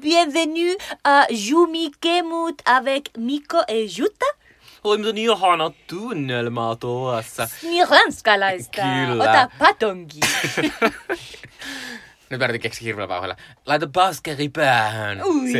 Bienvenue à Jumi Kemut avec Mikko et Jutta. Oi, mitä niin ihana tunnelmaa tuossa. Niin ranskalaista. Kyllä. Ota patongi. Nyt mä yritin keksiä hirveellä vauhdilla. Laita baskeri päähän. Ui,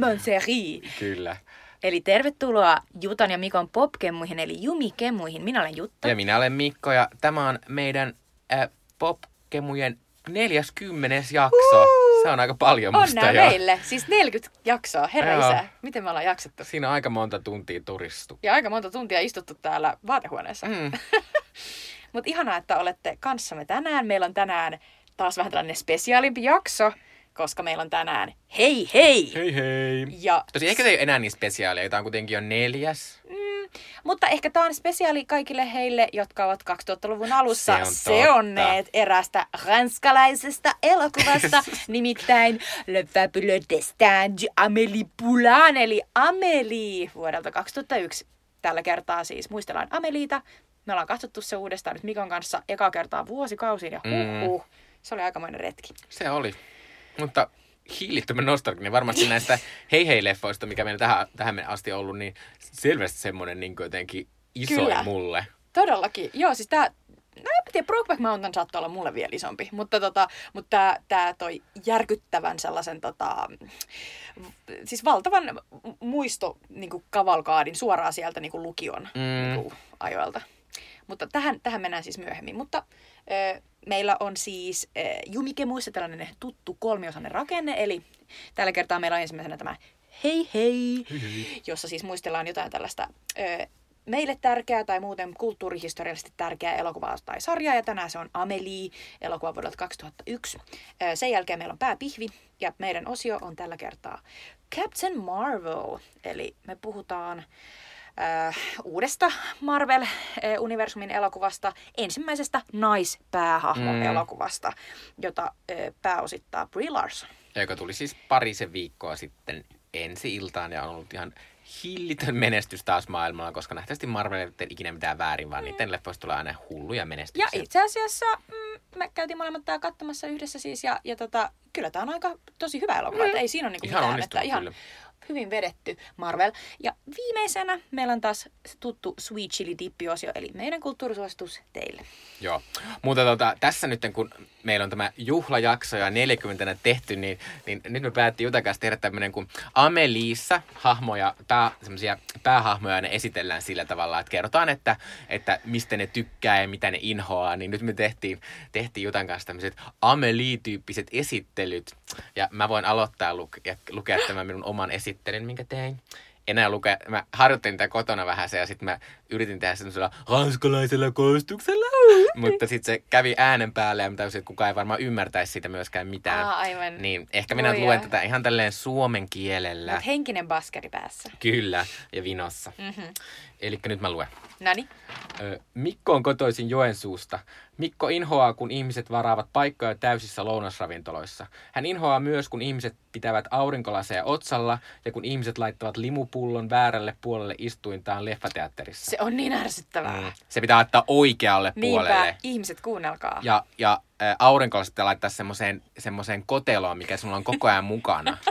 mon chéri. Kyllä. Eli tervetuloa Jutan ja Mikon popkemuihin, eli Jumikemuihin. Minä olen Jutta. Ja minä olen Mikko ja tämä on meidän äh, popkemujen 40. jakso. Se on aika paljon musta Onnea jo. meille. Siis 40 jaksoa, herra Joo. isä. Miten me ollaan jaksettu? Siinä on aika monta tuntia turistu. Ja aika monta tuntia istuttu täällä vaatehuoneessa. Mm. Mutta ihanaa, että olette kanssamme tänään. Meillä on tänään taas vähän tällainen spesiaalimpi jakso, koska meillä on tänään hei hei! Hei hei. Ja, Tosi ehkä se ei ole enää niin spesiaalia, tämä on kuitenkin jo neljäs. mutta ehkä tämä on spesiaali kaikille heille, jotka ovat 2000-luvun alussa Se on totta. seonneet erästä ranskalaisesta elokuvasta, nimittäin Le Fabuleux Destin de Amélie Poulain, eli Amélie vuodelta 2001. Tällä kertaa siis muistellaan Ameliita. Me ollaan katsottu se uudestaan nyt Mikon kanssa eka kertaa vuosikausiin ja huh, Se oli aikamoinen retki. Se oli. Mutta hiilittömän nostalginen varmasti näistä hei hei leffoista, mikä meillä tähän, tähän asti on ollut, niin selvästi semmoinen niin jotenkin isoin Kyllä. mulle. Todellakin. Joo, siis tää... No en tiedä, Brokeback Mountain saattoi olla mulle vielä isompi, mutta, tota, mutta tää, tää toi järkyttävän sellaisen tota, siis valtavan muisto niin kuin kavalkaadin suoraan sieltä niin kuin lukion Mm. niin kuin, ajoilta. Mutta tähän, tähän mennään siis myöhemmin. Mutta ö, meillä on siis ö, Jumikemuissa tällainen tuttu kolmiosainen rakenne, eli tällä kertaa meillä on ensimmäisenä tämä hei hei, jossa siis muistellaan jotain tällaista ö, meille tärkeää tai muuten kulttuurihistoriallisesti tärkeää elokuvaa tai sarjaa, ja tänään se on Amelie, elokuva vuodelta 2001. Ö, Sen jälkeen meillä on pääpihvi, ja meidän osio on tällä kertaa Captain Marvel, eli me puhutaan äh, uudesta Marvel-universumin elokuvasta, ensimmäisestä naispäähahmo-elokuvasta, jota äh, pääosittaa Brie Larson. Joka tuli siis parisen viikkoa sitten ensi iltaan ja on ollut ihan hillitön menestys taas maailmalla, koska nähtävästi Marvel ei tee ikinä mitään väärin, vaan niiden leffoista tulee aina hulluja Ja menestyksiä. itse asiassa mm, me käytiin molemmat tää katsomassa yhdessä siis, ja, ja tota, kyllä tämä on aika tosi hyvä elokuva, mm. ei siinä ole niinku Ihan mitään, ihan. Hyvin vedetty Marvel. Ja viimeisenä meillä on taas tuttu Sweet Chili Dippi-osio, eli meidän kulttuurisuositus teille. Joo. Mutta tota, tässä nyt kun meillä on tämä juhlajakso ja 40 tehty, niin, niin nyt me päättiin Jutan tehdä tämmöinen, kun Ameliissa hahmoja, pää, semmosia päähahmoja ne esitellään sillä tavalla, että kerrotaan, että, että mistä ne tykkää ja mitä ne inhoaa, niin nyt me tehtiin, tehtiin Jutan kanssa tämmöiset Amelie-tyyppiset esittelyt. Ja mä voin aloittaa luke, ja lukea tämän minun oman esittelyn, minkä tein enää lukea. Mä harjoittelin tätä kotona vähän se ja sitten mä yritin tehdä semmoisella ranskalaisella koostuksella. Mutta sitten se kävi äänen päälle ja mä tajusin, että kukaan ei varmaan ymmärtäisi siitä myöskään mitään. Aa, aivan. Niin ehkä minä luen tätä ihan tälleen suomen kielellä. Mut henkinen baskeri päässä. Kyllä, ja vinossa. Mhm. Eli nyt mä luen. Nani. Mikko on kotoisin Joensuusta. Mikko inhoaa, kun ihmiset varaavat paikkoja täysissä lounasravintoloissa. Hän inhoaa myös, kun ihmiset pitävät aurinkolaseja otsalla ja kun ihmiset laittavat limupullon väärälle puolelle istuintaan leffateatterissa. Se on niin ärsyttävää. Mm. Se pitää laittaa oikealle Niinpä, puolelle. ihmiset kuunnelkaa. Ja, ja ä, aurinkolaset pitää laittaa semmoiseen, semmoiseen koteloon, mikä sulla on koko ajan mukana.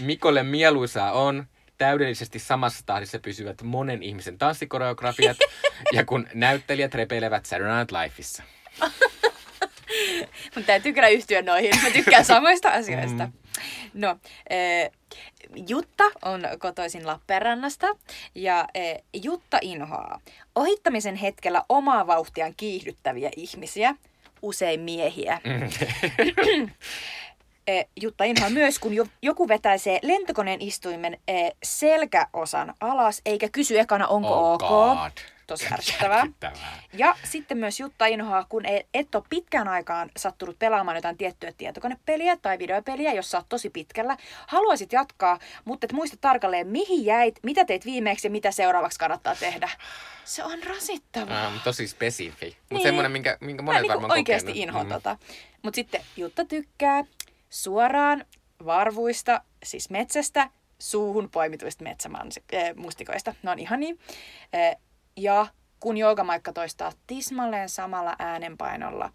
Mikolle mieluisaa on täydellisesti samassa tahdissa pysyvät monen ihmisen tanssikoreografiat ja kun näyttelijät repeilevät Saturday Night Lifeissa. Mun täytyy kyllä yhtyä noihin. Mä tykkään samoista asioista. Mm. No, äh, Jutta on kotoisin Lappeenrannasta ja äh, Jutta inhoaa ohittamisen hetkellä omaa vauhtiaan kiihdyttäviä ihmisiä, usein miehiä. Eh, Jutta inhoaa myös, kun jo, joku vetäisee lentokoneen istuimen eh, selkäosan alas, eikä kysy ekana, onko Oh ok. God. Tosi ärsyttävää. Ja sitten myös Jutta inhoaa, kun e- et ole pitkään aikaan sattunut pelaamaan jotain tiettyä tietokonepeliä tai videopeliä, jossa olet tosi pitkällä. Haluaisit jatkaa, mutta et muista tarkalleen, mihin jäit, mitä teit viimeksi ja mitä seuraavaksi kannattaa tehdä. Se on rasittavaa. Ähm, tosi spesifi. Mutta Niin. semmoinen, minkä, minkä monet niinku varmaan oikeasti kokenut. inhoan Mm. tota. Mutta sitten Jutta tykkää suoraan varvuista, siis metsästä, suuhun poimituista metsämustikoista. Ne on ihania. Eh, Ja kun joogamaikka toistaa tismalleen samalla äänenpainolla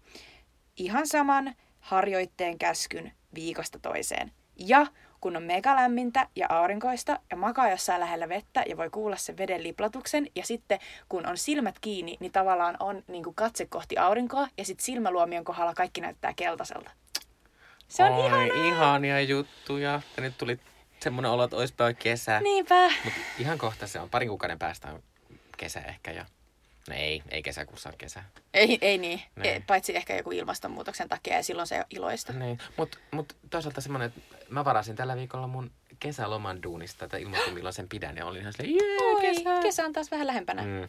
ihan saman harjoitteen käskyn viikosta toiseen. Ja kun on mega lämmintä ja aurinkoista ja makaa jossain lähellä vettä ja voi kuulla sen veden liplatuksen. Ja sitten kun on silmät kiinni, niin tavallaan on niin kuin katse kohti aurinkoa ja sitten silmäluomion kohdalla kaikki näyttää keltaiselta. Se on Oi, ihanaa. ihania juttuja. Ja nyt tuli semmoinen olo, että olisipa kesä. Niinpä. Mutta ihan kohta se on. Parin kuukauden päästä on kesä ehkä jo. No ei, ei kesäkuussa ole kesä. Ei, ei niin. Niin. E, paitsi ehkä joku ilmastonmuutoksen takia ja silloin se ole iloista. Niin. Mutta mut toisaalta semmoinen, että mä varasin tällä viikolla mun kesäloman duunista, että ilmoitin milloin sen pidän. Ja olin ihan silleen, jee, Oi, kesä. kesä on taas vähän lähempänä. Mm.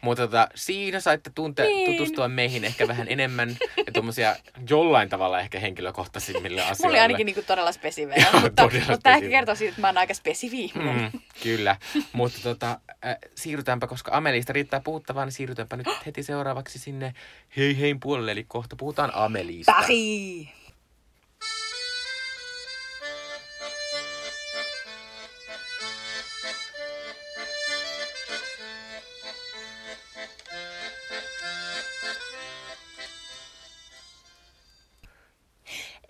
Mutta tota, siinä saitte tuntea, Niin. tutustua meihin ehkä vähän enemmän ja tuommoisia jollain tavalla ehkä henkilökohtaisimmille asioille. Mulla oli ainakin niinku todella spesivejä, mutta, todella mutta tämä ehkä kertoo siitä, että mä oon aika spesivi. Mm, kyllä, mutta tota, äh, siirrytäänpä, koska Amelista riittää puhuttavaa, niin siirrytäänpä nyt heti seuraavaksi sinne hei hein puolelle, eli kohta puhutaan Amelista. Paris!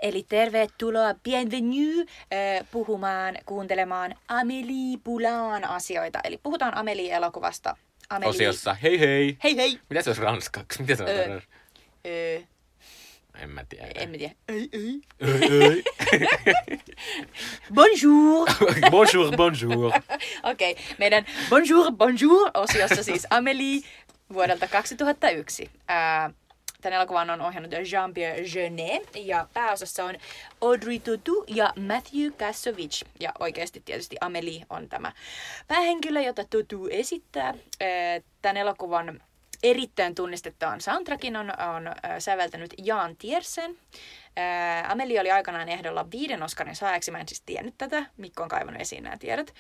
Eli tervetuloa, bienvenue, äh, puhumaan, kuuntelemaan Amélie Poulain asioita. Eli puhutaan Amelie-elokuvasta. Amelie... Osiossa hei hei. Hei hei! Mitä se olisi ranskaksi? Mitä se on? Öö, en mä tiedä. en mä tiedä. Ei, ei. Ei, ei. Bonjour! bonjour, bonjour. Okei, okay. meidän Bonjour, Bonjour osiossa siis Amélie vuodelta 2001. Ää, Tämän elokuvan on ohjannut Jean-Pierre Jeunet ja pääosassa on Audrey Tautou ja Matthew Kassovich. Ja oikeasti tietysti Amelie on tämä päähenkilö, jota Tautou esittää. Ää, Tämän elokuvan erittäin tunnistettavan soundtrackin on, on ää, säveltänyt Jan Tiersen. Ää, Amelie oli aikanaan ehdolla viiden Oscarin saajaksi. Mä en siis tiennyt tätä. Mikko on kaivannut esiin nämä tiedot.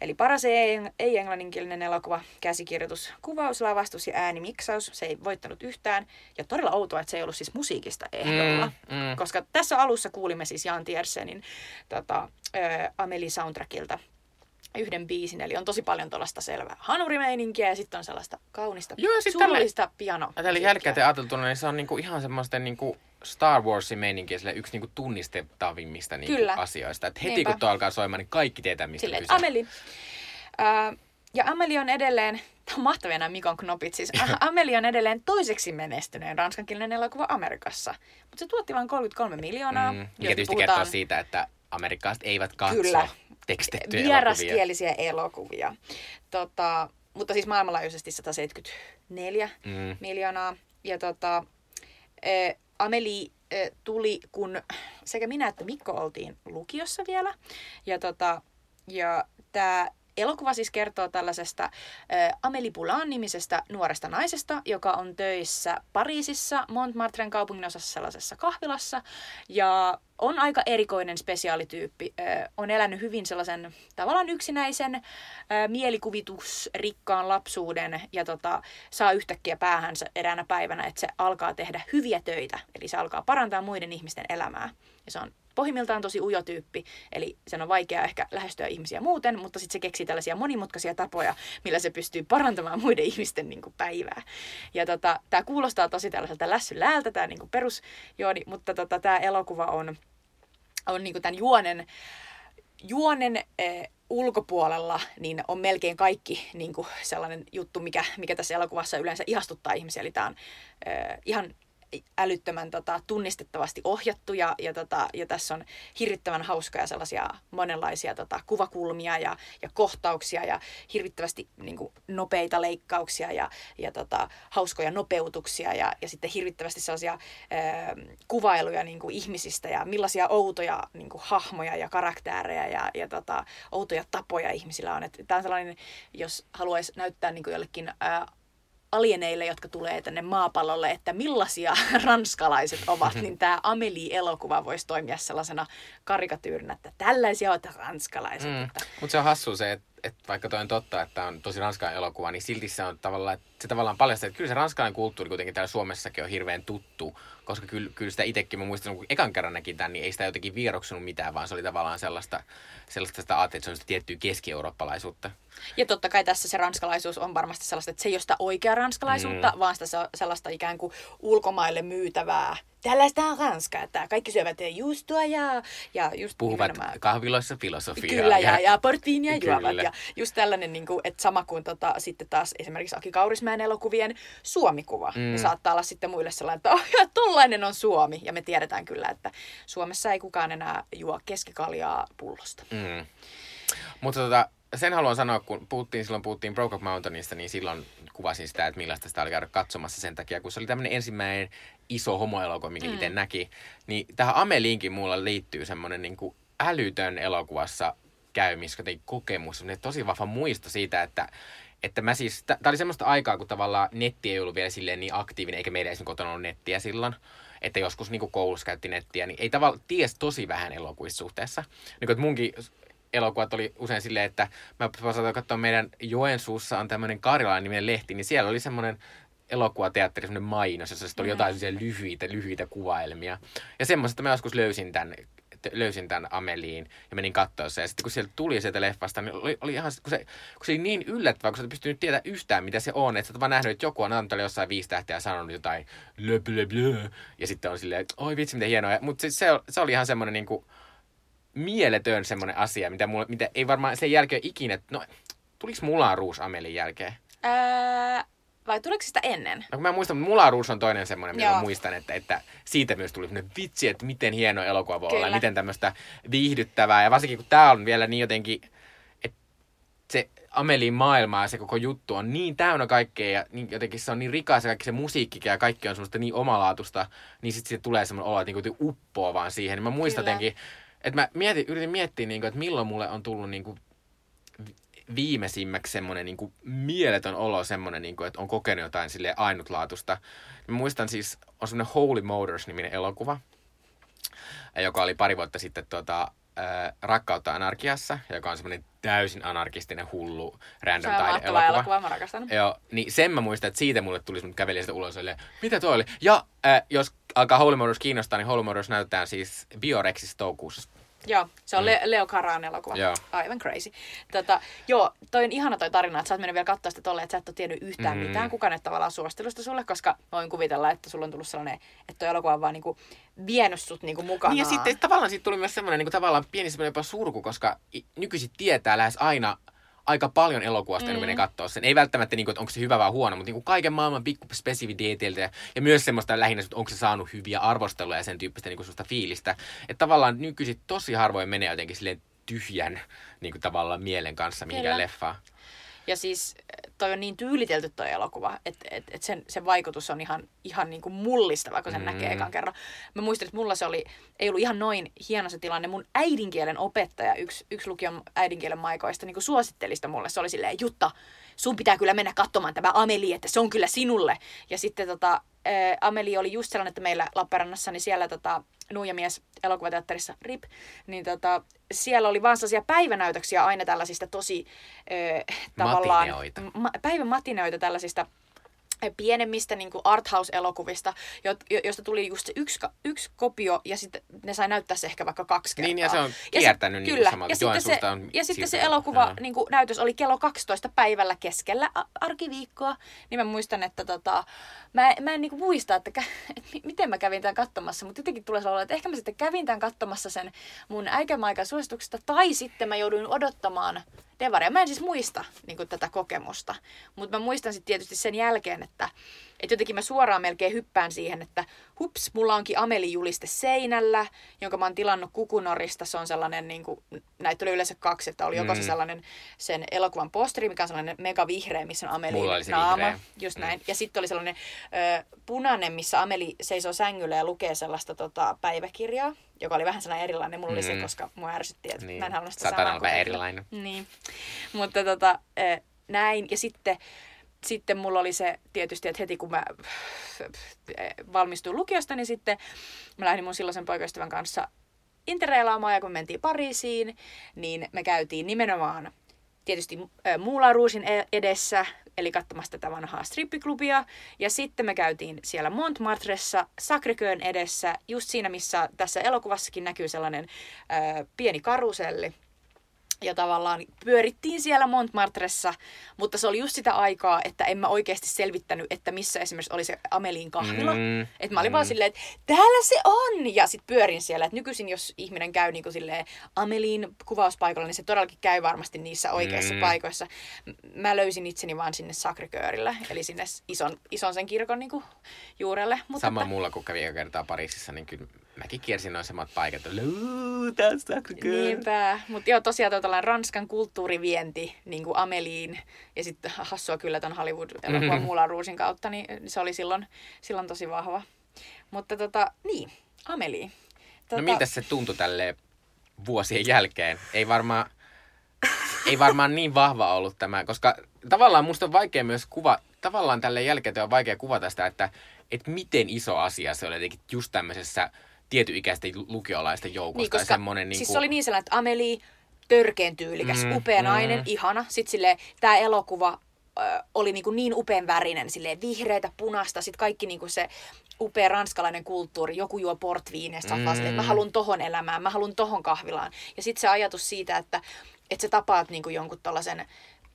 Eli paras ei, ei englanninkielinen elokuva, käsikirjoitus, kuvaus, lavastus ja äänimiksaus. Se ei voittanut yhtään. Ja todella outoa, että se ei ollut siis musiikista ehdolla. Mm, mm. Koska tässä alussa kuulimme siis Jan Tiersenin tota, ää, Amelie soundtrackilta yhden biisin, eli on tosi paljon tuollaista selvää hanurimeininkiä ja sitten on sellaista kaunista, Joo, sit surullista piano. Ja tällä jälkikäteen ajateltuna, niin se on niinku ihan semmoisten niinku Star Warsin meininkiä sille yksi niinku tunnistettavimmista niinku Kyllä. asioista. Et heti Niinpä. kun tuo alkaa soimaan, niin kaikki tietää, mistä Silleen, kyse. Ameli. Ää, ja Ameli on edelleen, tämä on mahtavia nämä Mikon knopit, siis Ameli on edelleen toiseksi menestyneen ranskankielinen elokuva Amerikassa. Mutta se tuotti vain 33 miljoonaa. Mm, mikä tietysti puhutaan kertoo siitä, että amerikkalaiset eivät katso Kyllä. tekstettyjä elokuvia. vieraskielisiä elokuvia. Tota, mutta siis maailmanlaajuisesti 174 Mm. miljoonaa. Ja tota, ä, Ameli ä, tuli, kun sekä minä että Mikko oltiin lukiossa vielä. Ja, tota, ja tämä elokuva siis kertoo tällaisesta ä, Amelie Poulain nimisestä nuoresta naisesta, joka on töissä Pariisissa Montmartren kaupungin osassa sellaisessa kahvilassa. Ja on aika erikoinen spesiaalityyppi. Ö, on elänyt hyvin sellaisen tavallaan yksinäisen, ö, mielikuvitusrikkaan lapsuuden ja tota, saa yhtäkkiä päähänsä eräänä päivänä, että se alkaa tehdä hyviä töitä. Eli se alkaa parantaa muiden ihmisten elämää. Ja se on pohjimmiltaan tosi ujo tyyppi, eli sen on vaikea ehkä lähestyä ihmisiä muuten, mutta sitten se keksii tällaisia monimutkaisia tapoja, millä se pystyy parantamaan muiden ihmisten niin kuin, päivää. Ja tota, tämä kuulostaa tosi tällaiselta lässyläältä, tämä niin perusjooni, mutta tota, tämä elokuva on, on niin kuin tämän juonen, juonen eh, ulkopuolella niin on melkein kaikki niin kuin sellainen juttu, mikä, mikä tässä elokuvassa yleensä ihastuttaa ihmisiä. Eli tämä on eh, ihan älyttömän tota, tunnistettavasti ohjattu ja, ja, tota, ja tässä on hirvittävän hauskoja sellaisia monenlaisia tota, kuvakulmia ja, ja kohtauksia ja hirvittävästi niin kuin, nopeita leikkauksia ja, ja tota, hauskoja nopeutuksia ja, ja sitten hirvittävästi sellaisia ää, kuvailuja niin kuin ihmisistä ja millaisia outoja niin kuin, hahmoja ja karaktäärejä ja, ja tota, outoja tapoja ihmisillä on. Tämä on sellainen, jos haluaisi näyttää niin kuin jollekin ää, alieneille, jotka tulee tänne maapallolle, että millaisia ranskalaiset ovat, niin tämä Amelie-elokuva voisi toimia sellaisena karikatyyrinä, että tällaisia ovat ranskalaiset. Mm. Että, Mutta se on hassu se, että et vaikka toi on totta, että on tosi ranskalainen elokuva, niin silti se on tavallaan, että se tavallaan paljastaa, että kyllä se ranskalainen kulttuuri kuitenkin täällä Suomessakin on hirveän tuttu, koska kyllä, kyllä sitä itsekin, mä muistan, kun ekan kerran näkin tämän, niin ei sitä jotenkin vieroksunut mitään, vaan se oli tavallaan sellaista, sellaista sitä ajattelua, että se on sitä tiettyä keski-eurooppalaisuutta. ja totta kai tässä se ranskalaisuus on varmasti sellaista, että se ei ole sitä oikeaa ranskalaisuutta, Mm. vaan sitä se- sellaista ikään kuin ulkomaille myytävää tällaista on Ranska, että kaikki syövät juustoa ja, ja just Puhuvat nimenomaan- kahviloissa filosofiaa. Kyllä, ja, ja portviinia Kyllä. juovat. Ja just tällainen, niin kuin, että sama kuin tota, sitten taas esimerkiksi Aki Kaurismäen elokuvien Suomikuva. Mm. Mm. Ja saattaa olla sitten muille sellainen, että oh, ja, tollainen on Suomi. Ja me tiedetään kyllä, että Suomessa ei kukaan enää juo keskikaljaa pullosta. Mm. Mutta tota, sen haluan sanoa, kun puhuttiin, silloin puhuttiin Brokeback Mountainista, niin silloin kuvasin sitä, että millaista sitä oli käydä katsomassa sen takia, kun se oli tämmöinen ensimmäinen iso homoelokuva, minkä mm. itse näki. Niin tähän Ameliinkin mulla liittyy semmoinen niin kuin älytön elokuvassa käymis, kokemus, semmoinen tosi vahva muisto siitä, että että mä siis, tämä oli semmoista aikaa, kun tavallaan netti ei ollut vielä silleen niin aktiivinen, eikä meidän esimerkiksi kotona ollut nettiä silloin, että joskus niin koulussa käytti nettiä, niin ei tavallaan ties tosi vähän elokuvista suhteessa. Niin kuin, että munkin elokuvat oli usein silleen, että mä saatoin katsoa meidän Joensuussa on tämmöinen Karjalainen niminen lehti, niin siellä oli semmoinen elokuvateatteri, semmoinen mainos, jossa sitten oli jotain sellaisia lyhyitä, lyhyitä kuvailmia. Ja semmoisesta mä joskus löysin tämän, löysin tämän Ameliin ja menin katsoa se. Ja sitten kun sieltä tuli sieltä leffasta, niin oli, oli ihan, kun se, kun se oli niin yllättävää, kun sä et pystynyt tietää yhtään, mitä se on. Että sä vaan nähnyt, että joku on antanut jossain viisi tähteä ja sanonut jotain blö, blö, blö. Ja sitten on silleen, että oi vitsi, miten hienoa. Mutta se, se, se, oli ihan semmoinen niin kuin, mieletön semmoinen asia, mitä, mulla, mitä ei varmaan sen jälkeen ikinä, no tuliko Mulan Rouge Amelin jälkeen? Ää, vai tuleeko se sitä ennen? No mä muistan, Mulan Rouge on toinen semmoinen, mitä muistan, että, että siitä myös tuli semmoinen vitsi, että miten hieno elokuva voi olla ja Kyllä. miten tämmöistä viihdyttävää. Ja varsinkin kun tää on vielä niin jotenkin, että se Amelin maailma ja se koko juttu on niin täynnä kaikkea ja niin jotenkin se on niin rikas ja kaikki se musiikki ja kaikki on semmoista niin omalaatusta, niin sitten siitä tulee semmoinen olo, että niinku jotenkin uppoo vaan siihen. Niin mä muistan Kyllä. jotenkin, että mä mietin, yritin miettiä, niin kuin, että milloin mulle on tullut niin kuin viimeisimmäksi semmoinen niin kuin mieletön olo, semmoinen, niin kuin, että on kokenut jotain sille ainutlaatusta. Mä muistan siis, on semmoinen Holy Motors-niminen elokuva, joka oli pari vuotta sitten tuota, äh, Rakkautta anarkiassa, joka on semmoinen täysin anarkistinen, hullu, random mahtava taideelokuva. elokuva, mä rakastan. Joo, niin sen mä muistan, että siitä mulle tuli semmoinen käveli sitä ulos silleen, mitä toi oli? Ja äh, jos alkaa Holy Motors kiinnostaa, niin Holy Motors näytetään siis Biorexissa toukokuussa. Joo, se on mm. Le- Leo Karan elokuva. Joo. Aivan crazy. Tota, joo, toi on ihana toi tarina, että sä oot mennyt vielä katsoa sitä tolleen, että sä et ole tiennyt yhtään Mm. mitään. Kukaan ei ole tavallaan suostelusta sulle, koska voin kuvitella, että sulla on tullut sellainen, että toi elokuva on vaan niinku vienyt sut niinku mukana. Niin ja sitten tavallaan siitä tuli myös semmoinen niin kuin, tavallaan pieni semmoinen jopa surku, koska nykyisin tietää lähes aina aika paljon elokuvasta, mm. Menee katsoa sen. Ei välttämättä, niin kuin, että onko se hyvä vai huono, mutta niin kuin kaiken maailman pikku spesividieteiltä ja, ja myös semmoista lähinnä, että onko se saanut hyviä arvosteluja ja sen tyyppistä niin kuin fiilistä. Että tavallaan nykyisin tosi harvoin menee jotenkin silleen tyhjän niin kuin tavallaan mielen kanssa mihinkään leffaan. Ja siis toi on niin tyylitelty toi elokuva, että et, et sen, sen vaikutus on ihan, ihan niin kuin mullistava, kun sen Mm. mm. näkee ekan kerran. Mä muistan, että mulla se oli, ei ollut ihan noin hieno se tilanne. Mun äidinkielen opettaja, yksi, yksi lukion äidinkielen maikoista, niin kuin suositteli sitä mulle. Se oli silleen, Jutta, sun pitää kyllä mennä katsomaan tämä Ameli, että se on kyllä sinulle. Ja sitten tota, ää, Ameli oli just sellainen, että meillä Lappeenrannassa, niin siellä tota, Nuijamies elokuvateatterissa RIP, niin tota, siellä oli vaan sellaisia päivänäytöksiä aina tällaisista tosi ö, tavallaan... Matineoita. Ma- päivämatineoita tällaisista ö, pienemmistä niin arthouse-elokuvista, jo, jo, josta tuli just se yksi, yksi kopio, ja sitten ne sai näyttää se ehkä vaikka kaksi kertaa. Niin, ja se on Ja kiertänyt sit- niin kyllä. samalta. Ja sitten se, on ja sitten se elokuva, niin kuin näytös oli kello 12 päivällä keskellä a- arkiviikkoa, niin mä muistan, että tota, mä, mä en niin muista, että, kä- että mi- miten mä kävin tämän katsomassa, mutta jotenkin tulee sellainen, että ehkä mä sitten kävin tämän katsomassa sen mun äikämaikan suosituksesta, tai sitten mä jouduin odottamaan devaria. Mä en siis muista niin kuin, tätä kokemusta, mutta mä muistan sitten tietysti sen jälkeen, että, että jotenkin mä suoraan melkein hyppään siihen, että hups, mulla onkin Ameli-juliste seinällä, jonka mä oon tilannut Kukunorista. Se on sellainen, niin kuin, näitä oli yleensä kaksi, että oli joko se Mm. sellainen sen elokuvan posteri, mikä on sellainen mega vihreä, missä on Amelin Mulla oli se naama. vihreä. Just Mm. näin. Ja sitten oli sellainen ö, punainen, missä Ameli seisoo sängyllä ja lukee sellaista tota, päiväkirjaa, joka oli vähän sellainen erilainen. Mulla oli se, Mm. koska mua ärsytti, että Niin. mä en halunnut sitä Satana samaa kuin erilainen. Niin. Mutta tota, näin. Ja sitten, sitten mulla oli se tietysti, että heti kun mä valmistuin lukiosta, niin sitten mä lähdin mun silloisen poikaystävän kanssa interreilaamaan ja kun me mentiin Pariisiin, niin me käytiin nimenomaan tietysti Rougein e- edessä, eli katsomassa tätä vanhaa strippiklubia. Ja sitten me käytiin siellä Montmartressa Sacré-Cœur edessä, just siinä, missä tässä elokuvassakin näkyy sellainen äh, pieni karuselli. Ja tavallaan pyörittiin siellä Montmartressa, mutta se oli just sitä aikaa, että en mä oikeasti selvittänyt, että missä esimerkiksi oli se Amelin kahvila. Mm, että mä olin mm. vaan silleen, että täällä se on! Ja sitten pyörin siellä. Et nykyisin, jos ihminen käy niin kuin silleen Amelin kuvauspaikalla, niin se todellakin käy varmasti niissä oikeissa mm. paikoissa. Mä löysin itseni vaan sinne Sacré eli sinne ison, ison sen kirkon niin kuin juurelle. Mutta Sama että... mulla, kun kävi kertaa Pariisissa, niin kyllä mäkin kiersin noin samat paikat. Tässä Niinpä. Mutta joo, tosiaan tuo Ranskan kulttuurivienti niin kuin Ameliin ja sitten hassua kyllä ton Hollywood-elokuvan mm-hmm. Mulan Ruusin kautta, niin se oli silloin, silloin tosi vahva. Mutta tota, niin, Ameli. Tota... No miltä se tuntui tälle vuosien jälkeen? Ei varmaan, ei varmaan niin vahva ollut tämä, koska tavallaan musta on vaikea myös kuva, tavallaan tälle jälkeen on vaikea kuvata sitä, että, että miten iso asia se oli jotenkin just tämmöisessä tietyikäisten lukiolaisten joukosta. Niin, koska, semmoinen, niin kuin... siis se oli niin sellainen, että Amelie, törkeen tyylikäs, mm, upea mm. nainen, ihana. Sitten silleen, tämä elokuva ö, oli niin, kuin niin upean värinen, silleen vihreitä, punasta, sitten kaikki niin kuin se upea ranskalainen kulttuuri, joku juo portviinestä, mm. että mä haluan tohon elämään, mä haluan tohon kahvilaan. Ja sitten se ajatus siitä, että, että sä tapaat niin kuin jonkun tällaisen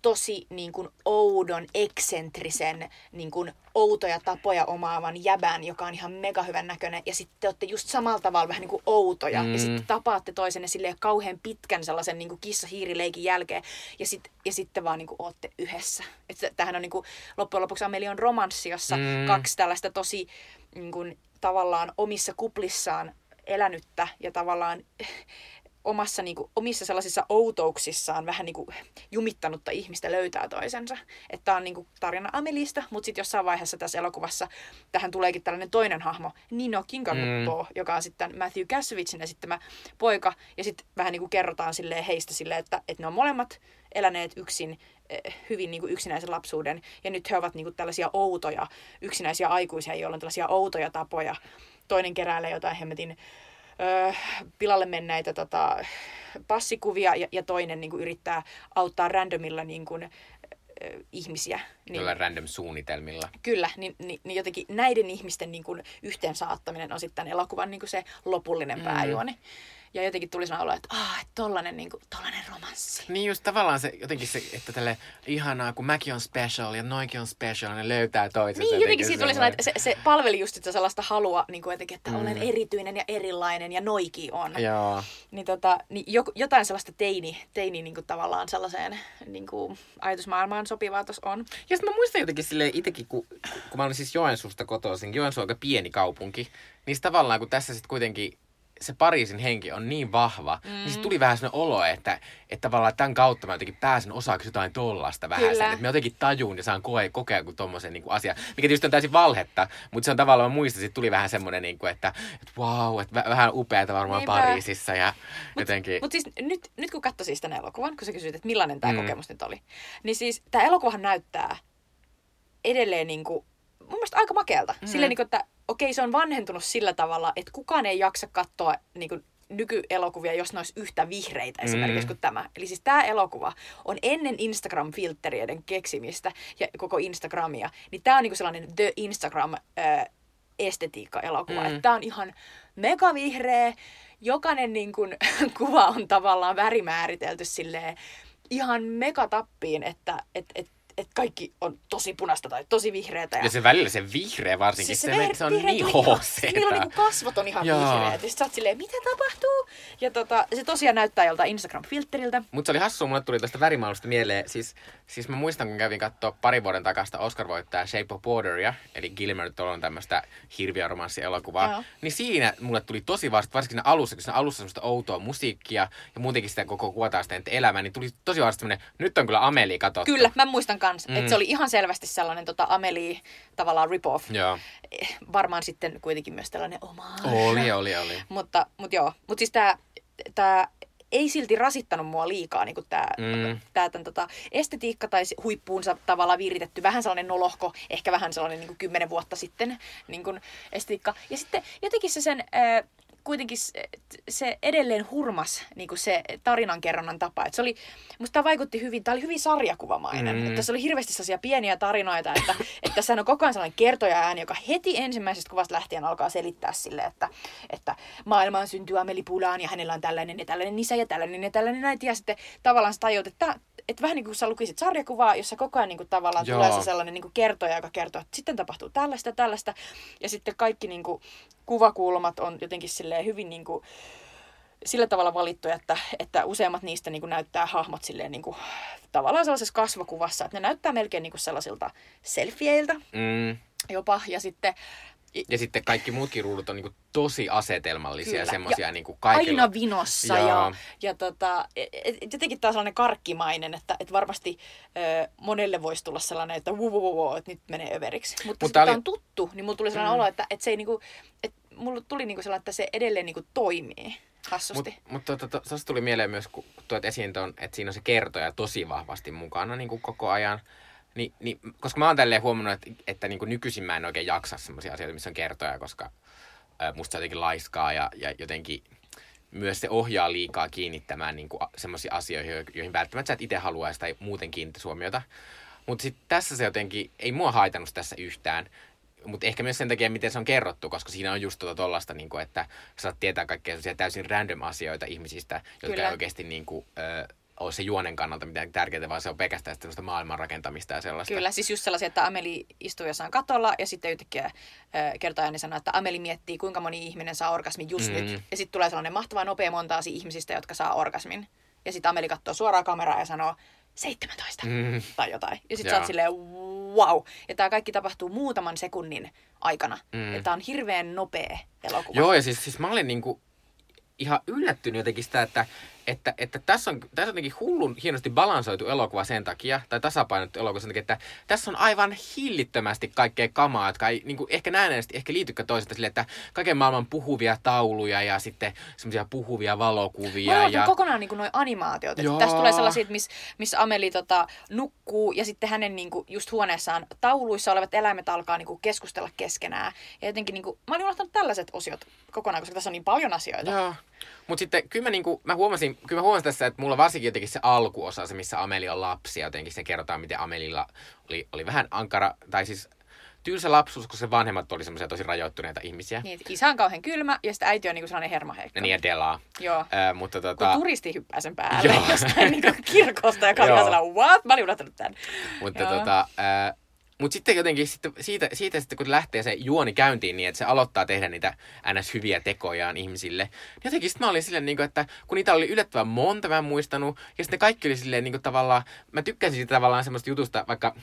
tosi niin kuin oudon, eksentrisen, niin kuin outoja tapoja omaavan jäbän, joka on ihan mega hyvän näköinen. Ja sitten te olette just samalla tavalla vähän niin kuin outoja. Mm. Ja sitten tapaatte toisenne silleen kauhean pitkän sellaisen niin kuin kissa-hiirileikin jälkeen. Ja, sit, ja sitten vaan niin kuin ootte yhdessä. Että tämähän on niin kuin, loppujen lopuksi Amelion romanssi, jossa mm. kaksi tällaista tosi niin kuin, tavallaan omissa kuplissaan elänyttä ja tavallaan omassa, niin kuin, omissa sellaisissa outouksissaan vähän niin kuin, jumittanutta ihmistä löytää toisensa. Että tämä on niin kuin, tarina Amelista, mutta sitten jossain vaiheessa tässä elokuvassa tähän tuleekin tällainen toinen hahmo, Nino Kinkanuppo, mm. joka on sitten Matthew Kasovicin esittämä poika. Ja sitten vähän niin kuin kerrotaan silleen heistä silleen, että, että ne on molemmat eläneet yksin eh, hyvin niin kuin yksinäisen lapsuuden. Ja nyt he ovat niin kuin tällaisia outoja, yksinäisiä aikuisia, joilla on tällaisia outoja tapoja. Toinen keräilee jotain hemmetin ö, pilalle menneitä tota, passikuvia ja, ja toinen niin kuin, yrittää auttaa randomilla niin kuin, ihmisiä. Niin, Jolla random suunnitelmilla. Kyllä, niin, niin, niin jotenkin näiden ihmisten niin kuin, yhteensaattaminen on sitten elokuvan niin kuin se lopullinen mm. pääjuoni. Ja jotenkin tuli sellainen olo, että ah, että tollanen, niin kuin, tollanen romanssi. Niin just tavallaan se, jotenkin se, että tälle ihanaa, kun mäkin on special ja noikin on special, ne löytää toisensa. Niin, jotenkin siitä tuli sellainen, että se, se palveli just sitä sellaista halua, niin kuin jotenkin, että mm. olen erityinen ja erilainen ja noiki on. Joo. Niin, tota, niin jotain sellaista teini, teini niin kuin tavallaan sellaiseen niin kuin ajatusmaailmaan sopivaa tuossa on. Ja sitten mä muistan jotenkin silleen itsekin, kun, kun mä olin siis Joensuusta kotoisin, Joensuu on aika pieni kaupunki, niin tavallaan kun tässä sitten kuitenkin se Pariisin henki on niin vahva, mm. niin se tuli vähän sellainen olo, että, että tavallaan tämän kautta mä jotenkin pääsen osaksi jotain tollasta vähän sen, että mä jotenkin tajun ja saan koe, kokea kuin tommosen niin kuin asia, mikä tietysti on täysin valhetta, mutta se on tavallaan, mä muistan, että tuli vähän semmoinen, niin kuin, että, että wow, että vähän upeata varmaan Niinpä. Pariisissa ja mut, jotenkin. Mutta siis nyt, nyt kun katsoin siis tämän elokuvan, kun sä kysyit, että millainen tämä mm. kokemus nyt oli, niin siis tämä elokuvahan näyttää edelleen niin kuin, mun mielestä aika makealta. Mm. Silleen, niin kuin, että okei, se on vanhentunut sillä tavalla, että kukaan ei jaksa katsoa niin kuin, nykyelokuvia, jos ne olisi yhtä vihreitä esimerkiksi mm. kuin tämä. Eli siis tämä elokuva on ennen Instagram-filtterien keksimistä ja koko Instagramia, niin tämä on niinku sellainen The Instagram äh, estetiikka-elokuva. Mm. Tämä on ihan mega vihreä, jokainen niin kuin, kuva on tavallaan värimääritelty silleen ihan megatappiin, että et, et että kaikki on tosi punasta tai tosi vihreätä. Ja, ja se välillä se vihreä varsinkin, siis se, se, se on niin hc Niillä on niin kasvot on ihan vihreät. Ja sä oot silleen, mitä tapahtuu? Ja tota, se tosiaan näyttää joltain Instagram-filteriltä. Mutta se oli hassu, mulle tuli tästä värimaailmasta mieleen. Siis, siis mä muistan, kun kävin katsoa pari vuoden takasta Oscar-voittaja Shape of Wateria, eli Gilmer on tämmöistä hirviöromanssielokuvaa. Joo. Niin siinä mulle tuli tosi vasta, varsinkin siinä alussa, kun siinä alussa semmoista outoa musiikkia ja muutenkin sitä koko kuvataan sitä elämää, niin tuli tosi vasta semmoinen, nyt on kyllä Amelie katsottu. Kyllä, mä muistan kanssa. Mm. Että se oli ihan selvästi sellainen tota, Amelie tavallaan rip-off. Joo. Eh, varmaan sitten kuitenkin myös tällainen oma. Oli, oli, oli. mutta, mutta joo. Mutta siis tämä tää ei silti rasittanut mua liikaa niin tämä mm. tää, tämän, tota, estetiikka tai huippuunsa tavallaan viritetty. Vähän sellainen nolohko, ehkä vähän sellainen niin kuin kymmenen vuotta sitten niin kuin estetiikka. Ja sitten jotenkin se sen... Äh, kuitenkin se, se edelleen hurmas niin kuin se tarinankerronnan tapa. Et se oli, musta tämä vaikutti hyvin, tämä oli hyvin sarjakuvamainen. Mm. Että se oli hirveästi sellaisia pieniä tarinoita, että, että sehän on koko ajan sellainen kertoja ääni, joka heti ensimmäisestä kuvasta lähtien alkaa selittää sille, että, että maailmaan syntyy Ameli Pulaan ja hänellä on tällainen ja tällainen isä ja tällainen ja tällainen näitä. Ja sitten tavallaan sä tajut, että, että vähän niin kuin sä lukisit sarjakuvaa, jossa koko ajan niin kuin tavallaan Joo. tulee se sellainen niin kuin kertoja, joka kertoo, että sitten tapahtuu tällaista tällaista. Ja sitten kaikki niin kuin, kuvakulmat on jotenkin silleen hyvin niin kuin, sillä tavalla valittu, että, että useimmat niistä niin kuin näyttää hahmot silleen niin kuin, tavallaan sellaisessa kasvokuvassa, että ne näyttää melkein niin kuin sellaisilta selfieiltä mm. jopa. Ja sitten ja sitten kaikki muutkin ruudut on niinku tosi asetelmallisia, semmoisia niinku kaikilla. Aina vinossa ja, ja, ja tota, et, et, jotenkin taas sellainen karkkimainen, että et varmasti ö, monelle voisi tulla sellainen, että vuu, vuu, vuu, että nyt menee överiksi. Mutta Mutta oli... on tuttu, niin mulla tuli sellainen mm. olo, että et se ei niinku, et mulla tuli niinku sellainen, että se edelleen niinku toimii. Hassusti. Mutta mut, to, to, to, tuli mieleen myös, kun tuot esiin ton, että siinä on se kertoja tosi vahvasti mukana niin koko ajan. Ni, niin, koska mä oon tälleen huomannut, että, että niin kuin nykyisin mä en oikein jaksa semmoisia asioita, missä on kertoja, koska musta se jotenkin laiskaa ja, ja jotenkin myös se ohjaa liikaa kiinnittämään niin semmoisia asioihin, joihin välttämättä sä et itse haluaisi tai muuten kiinnittää huomiota. Mutta sitten tässä se jotenkin, ei mua haitannut tässä yhtään, mutta ehkä myös sen takia, miten se on kerrottu, koska siinä on just tuota tollasta, niin kuin, että saat tietää kaikkea täysin random asioita ihmisistä, jotka Kyllä. ei oikeasti niin kuin, ö, ole se juonen kannalta mitään tärkeää, vaan se on pelkästään sellaista maailman rakentamista ja sellaista. Kyllä, siis just sellaisia, että Ameli istuu jossain katolla ja sitten yhtäkkiä kertoja niin sanoo, että Ameli miettii, kuinka moni ihminen saa orgasmin just mm. nyt. Ja sitten tulee sellainen mahtava nopea montaasi ihmisistä, jotka saa orgasmin. Ja sitten Ameli katsoo suoraan kameraa ja sanoo, 17 mm. tai jotain. Ja sitten sä oot silleen, wow. Ja tämä kaikki tapahtuu muutaman sekunnin aikana. Mm. Tämä on hirveän nopea elokuva. Joo, ja siis, siis mä olin niinku ihan yllättynyt jotenkin sitä, että että, että tässä, on, tässä on jotenkin hullun hienosti balansoitu elokuva sen takia, tai tasapainottu elokuva sen takia, että tässä on aivan hillittömästi kaikkea kamaa, jotka ei niin kuin ehkä näennäisesti ehkä liitykään toisesta sille, että kaiken maailman puhuvia tauluja ja sitten semmoisia puhuvia valokuvia. Mä ja... kokonaan niin noin animaatiot. Että tästä tulee sellaisia, missä miss Ameli tota, nukkuu ja sitten hänen niin kuin, just huoneessaan tauluissa olevat eläimet alkaa niin kuin, keskustella keskenään. Ja jotenkin niin kuin, mä olin unohtanut tällaiset osiot kokonaan, koska tässä on niin paljon asioita. Joo. Mutta sitten kyllä mä, niinku, mä, huomasin, kyllä mä huomasin tässä, että mulla varsinkin jotenkin se alkuosa, se missä Ameli on lapsi, jotenkin se kerrotaan, miten Amelilla oli, oli vähän ankara, tai siis tylsä lapsuus, koska se vanhemmat oli semmoisia tosi rajoittuneita ihmisiä. Niin, isä on kauhean kylmä ja sitten äiti on niinku sellainen hermaheikko. Niin, ja delaa. Joo. Ö, mutta tota... Kun turisti hyppää sen päälle Joo. jostain niinku kirkosta ja sellainen, what? Mä olin unohtanut tämän. Mutta Joo. tota, ö, mutta sitten jotenkin sitten siitä, siitä sitten, kun lähtee se juoni käyntiin niin, että se aloittaa tehdä niitä ns. hyviä tekojaan ihmisille. Niin jotenkin sitten mä olin silleen, niin kuin, että kun niitä oli yllättävän monta, mä en muistanut. Ja sitten kaikki oli silleen niin kuin, tavallaan, mä tykkäsin siitä tavallaan semmoista jutusta, vaikka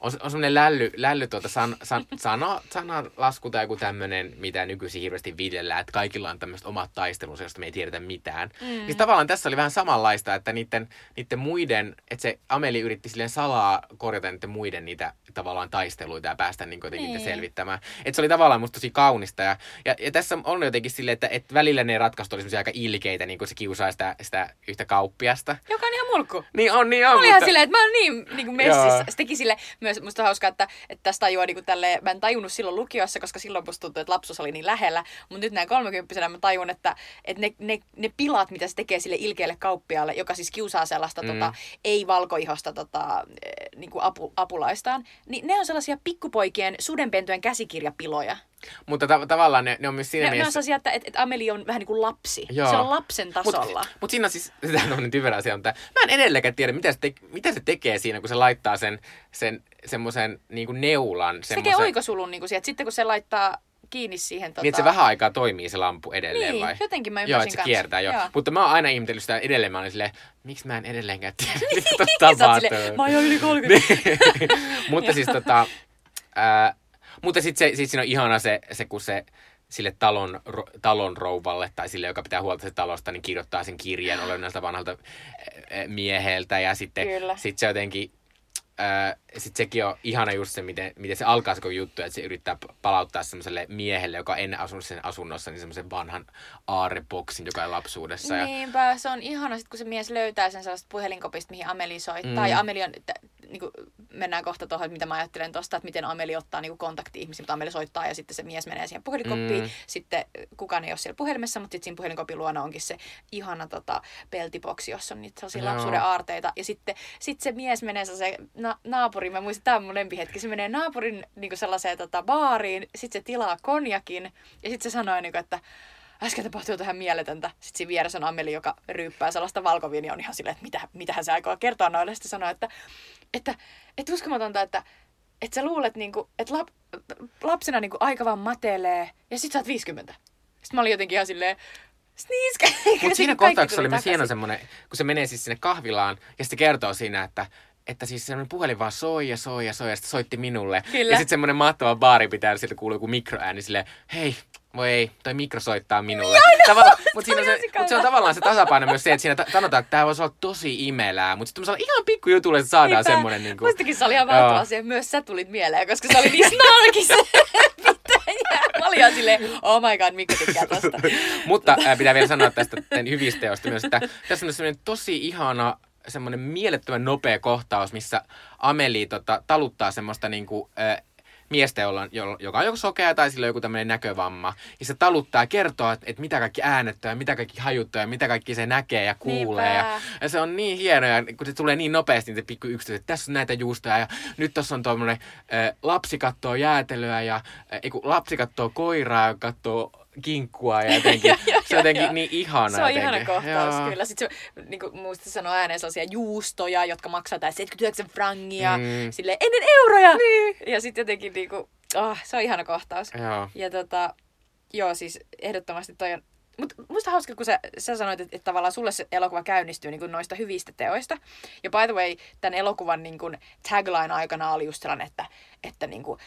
on, on semmoinen lälly, lälly tuota san, san, sana, sanalasku tai joku tämmöinen, mitä nykyisin hirveästi viljellään, että kaikilla on tämmöiset omat taistelunsa, josta me ei tiedetä mitään. Mm. Niin tavallaan tässä oli vähän samanlaista, että niiden, niiden muiden, että se Ameli yritti silleen salaa korjata niiden muiden niitä tavallaan taisteluita ja päästä niin jotenkin niin. selvittämään. Että se oli tavallaan musta tosi kaunista. Ja, ja, ja tässä on jotenkin silleen, että, että välillä ne ratkaisut oli aika ilkeitä, niin kuin se kiusaa sitä, sitä yhtä kauppiasta. Joka on ihan mulkku. Niin on, niin on. Mä olin mutta... ihan silleen, että mä oon niin, niin kuin messissä. Se teki sille myös musta hauskaa, että, että tästä tajuaa niin tälle, mä en tajunnut silloin lukiossa, koska silloin musta tuntui, että lapsuus oli niin lähellä. Mutta nyt näin kolmekymppisenä mä tajun, että, että ne, ne, ne, pilat, mitä se tekee sille ilkeälle kauppialle, joka siis kiusaa sellaista mm. tota, ei-valkoihosta tota, niin kuin apu, apulaistaan, niin ne on sellaisia pikkupoikien sudenpentujen käsikirjapiloja. Mutta ta- tavallaan ne, ne on myös siinä ne, mielessä... Ne on sellaisia, että, että Ameli on vähän niin kuin lapsi. Joo. Se on lapsen tasolla. Mutta mut siinä on siis, tämä on typerä asia, mutta mä en edelleenkään tiedä, mitä se, te, mitä se tekee siinä, kun se laittaa sen, sen semmoisen niin neulan. Se tekee oikosulun niin kuin sieltä. Sitten kun se laittaa kiinni siihen. Tota... Niin, että se vähän aikaa toimii se lampu edelleen niin, vai? jotenkin mä ymmärsin Joo, että se kiertää, joo. joo. Mutta mä oon aina ihmetellyt sitä edelleen. Mä olin silleen, miksi mä en edelleenkään tiedä, mitä tuossa tapahtuu. mä oon jo yli 30. Niin. mutta siis tota, mutta sitten sit siinä on ihana se, se kun se sille talon, ro, talon rouvalle tai sille, joka pitää huolta se talosta, niin kirjoittaa sen kirjeen olennaiselta vanhalta mieheltä. Ja sitten sit se jotenkin Öö, sitten sekin on ihana just se, miten, miten se alkaa se juttu, että se yrittää palauttaa semmoiselle miehelle, joka ennen asunut sen asunnossa, niin semmoisen vanhan aarreboksin, joka on lapsuudessa. Niinpä, ja... se on ihana sit, kun se mies löytää sen sellaista puhelinkopista, mihin Ameli soittaa. Mm. Ja Ameli on t- niinku, mennään kohta tuohon, mitä mä ajattelen tosta, että miten Ameli ottaa niinku kontakti ihmisiin, mutta Ameli soittaa ja sitten se mies menee siihen puhelinkoppiin. Mm. Sitten kukaan ei ole siellä puhelimessa, mutta sitten siinä puhelinkopin luona onkin se ihana tota, peltiboksi, jossa on niitä sellaisia lapsuuden aarteita. Ja sitten sit se mies menee se na- naapuriin, mä muistan, tämä on mun lempihetki, se menee naapurin niinku sellaiseen tota, baariin, sitten se tilaa konjakin ja sitten se sanoo, niinku, että äsken tapahtui jotain mieletöntä. Sitten siinä vieressä on Ameli, joka ryyppää sellaista valkoviiniä, on ihan silleen, että mitä, mitähän se aikoo kertoa noille. Sitten sanoo, että, että, että uskomatonta, että, että sä luulet, niin kuin, että lap, lapsena niin kuin aika vaan matelee ja sit sä oot 50. Sitten mä olin jotenkin ihan silleen, Mutta siinä kohtauksessa oli myös hieno semmoinen, kun se menee siis sinne kahvilaan ja sitten kertoo siinä, että että siis semmoinen puhelin vaan soi ja soi ja soi ja sitten soitti minulle. Kyllä. Ja sitten semmoinen mahtava baari pitää, sieltä kuuluu joku mikroääni silleen, hei, voi ei, toi mikro soittaa minulle. Tavalla, mutta siinä se, mut se on tavallaan se tasapaino myös se, että siinä sanotaan, että tämä voisi olla tosi imelää, mutta sitten ihan pikku jutulle saadaan Niinpä. semmoinen. Niin kuin, Muistakin se oli ihan valtava asia. Myös sä tulit mieleen, koska se oli niin snarkis. Mä olin ihan silleen, oh my god, mikä tykkää tosta. mutta pitää vielä sanoa tästä hyvistä teosta myös, että tässä on semmoinen tosi ihana semmoinen mielettömän nopea kohtaus, missä Ameli tota, taluttaa semmoista niinku, äh, miestä, jolla on, joka on joku sokea tai sillä on joku tämmöinen näkövamma. Ja se taluttaa ja kertoo, että, että mitä kaikki äänettä ja mitä kaikki hajuttaa ja mitä kaikki se näkee ja kuulee. Ja, ja, se on niin hienoa, ja kun se tulee niin nopeasti, niin se pikku yksityis, että tässä on näitä juustoja ja nyt tuossa on tuommoinen äh, lapsi kattoo jäätelyä ja äh, lapsi kattoo koiraa ja kattoo kinkkua ja jotenkin, se on jotenkin niin ihana. Se on jotenkin. ihana kohtaus Joo. kyllä. Sitten se niin kuin, muista sanoa ääneen sellaisia juustoja, jotka maksaa 79 frangia, mm. sille ennen euroja. Niin. Ja sitten jotenkin niin kuin, oh, se on ihana kohtaus. Joo. Ja tota, joo siis ehdottomasti toi on mutta musta hauska, kun sä, sä sanoit, että, että tavallaan sulle se elokuva käynnistyy niin kuin noista hyvistä teoista. Ja by the way, tämän elokuvan niin kuin tagline aikana oli just sellainen, että, että niin kuin,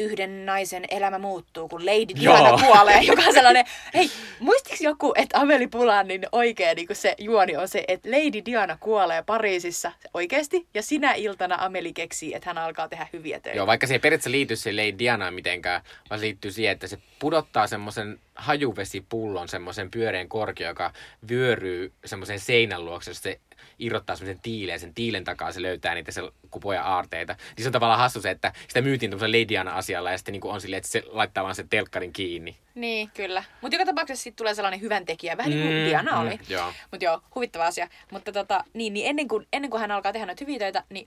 yhden naisen elämä muuttuu, kun Lady Diana kuolee, joka on sellainen, hei, muistiksi joku, että Ameli Pulanin oikea niin se juoni on se, että Lady Diana kuolee Pariisissa oikeasti, ja sinä iltana Ameli keksii, että hän alkaa tehdä hyviä töitä. Joo, vaikka se ei periaatteessa liity se Lady Dianaan mitenkään, vaan se liittyy siihen, että se pudottaa semmoisen hajuvesipullon, semmoisen pyöreän korkean, joka vyöryy semmoisen seinän luokse, se irrottaa semmoisen tiileen, sen tiilen takaa se löytää niitä se kupoja aarteita. Niin se on tavallaan hassu se, että sitä myytiin tuollaisen Lady asialla ja sitten niin on silleen, että se laittaa vaan sen telkkarin kiinni. Niin, kyllä. Mutta joka tapauksessa sitten tulee sellainen hyvän tekijä, vähän niin kuin mm, Diana oli. Mm, joo. Mutta joo, huvittava asia. Mutta tota, niin, niin ennen, kuin, ennen kuin hän alkaa tehdä noita hyviä töitä, niin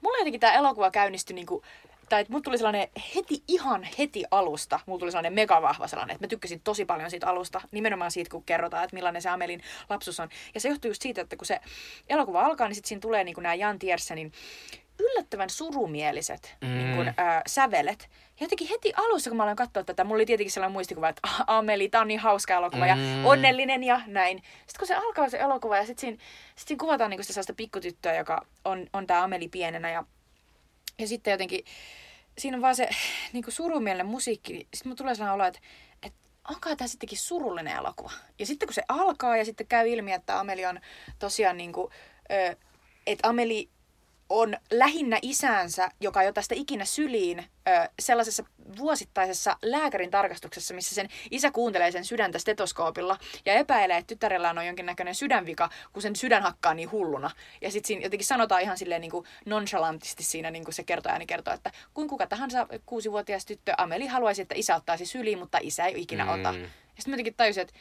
mulla jotenkin tämä elokuva käynnistyi niin kuin tai että mulla tuli sellainen heti, ihan heti alusta, mulla tuli sellainen mega vahva sellainen, että mä tykkäsin tosi paljon siitä alusta, nimenomaan siitä, kun kerrotaan, että millainen se Amelin lapsus on. Ja se johtuu just siitä, että kun se elokuva alkaa, niin sitten siinä tulee niin nämä Jan Tiersenin yllättävän surumieliset mm. niin kun, äh, sävelet. Ja jotenkin heti alussa, kun mä aloin katsoa tätä, mulla oli tietenkin sellainen muistikuva, että Ameli, tää on niin hauska elokuva mm. ja onnellinen ja näin. Sitten kun se alkaa se elokuva ja sitten siinä, sit siinä kuvataan niin sitä sellaista pikkutyttöä, joka on, on tämä Ameli pienenä ja, ja sitten jotenkin siinä on vaan se niin surumielinen musiikki. Sitten mulla tulee sellainen olo, että, että onkaan tämä sittenkin surullinen elokuva. Ja sitten kun se alkaa ja sitten käy ilmi, että Ameli on tosiaan niin kuin, että Ameli on lähinnä isänsä, joka jo tästä ikinä syliin ö, sellaisessa vuosittaisessa lääkärin tarkastuksessa, missä sen isä kuuntelee sen sydäntä stetoskoopilla ja epäilee, että tyttärellä on jonkinnäköinen sydänvika, kun sen sydän hakkaa niin hulluna. Ja sitten siinä jotenkin sanotaan ihan silleen niin kuin nonchalantisti siinä niin kuin se kertoja kertoo, että kun kuka tahansa kuusivuotias tyttö Ameli haluaisi, että isä ottaisi syliin, mutta isä ei ikinä mm. ota. Ja sitten mä jotenkin tajusin, että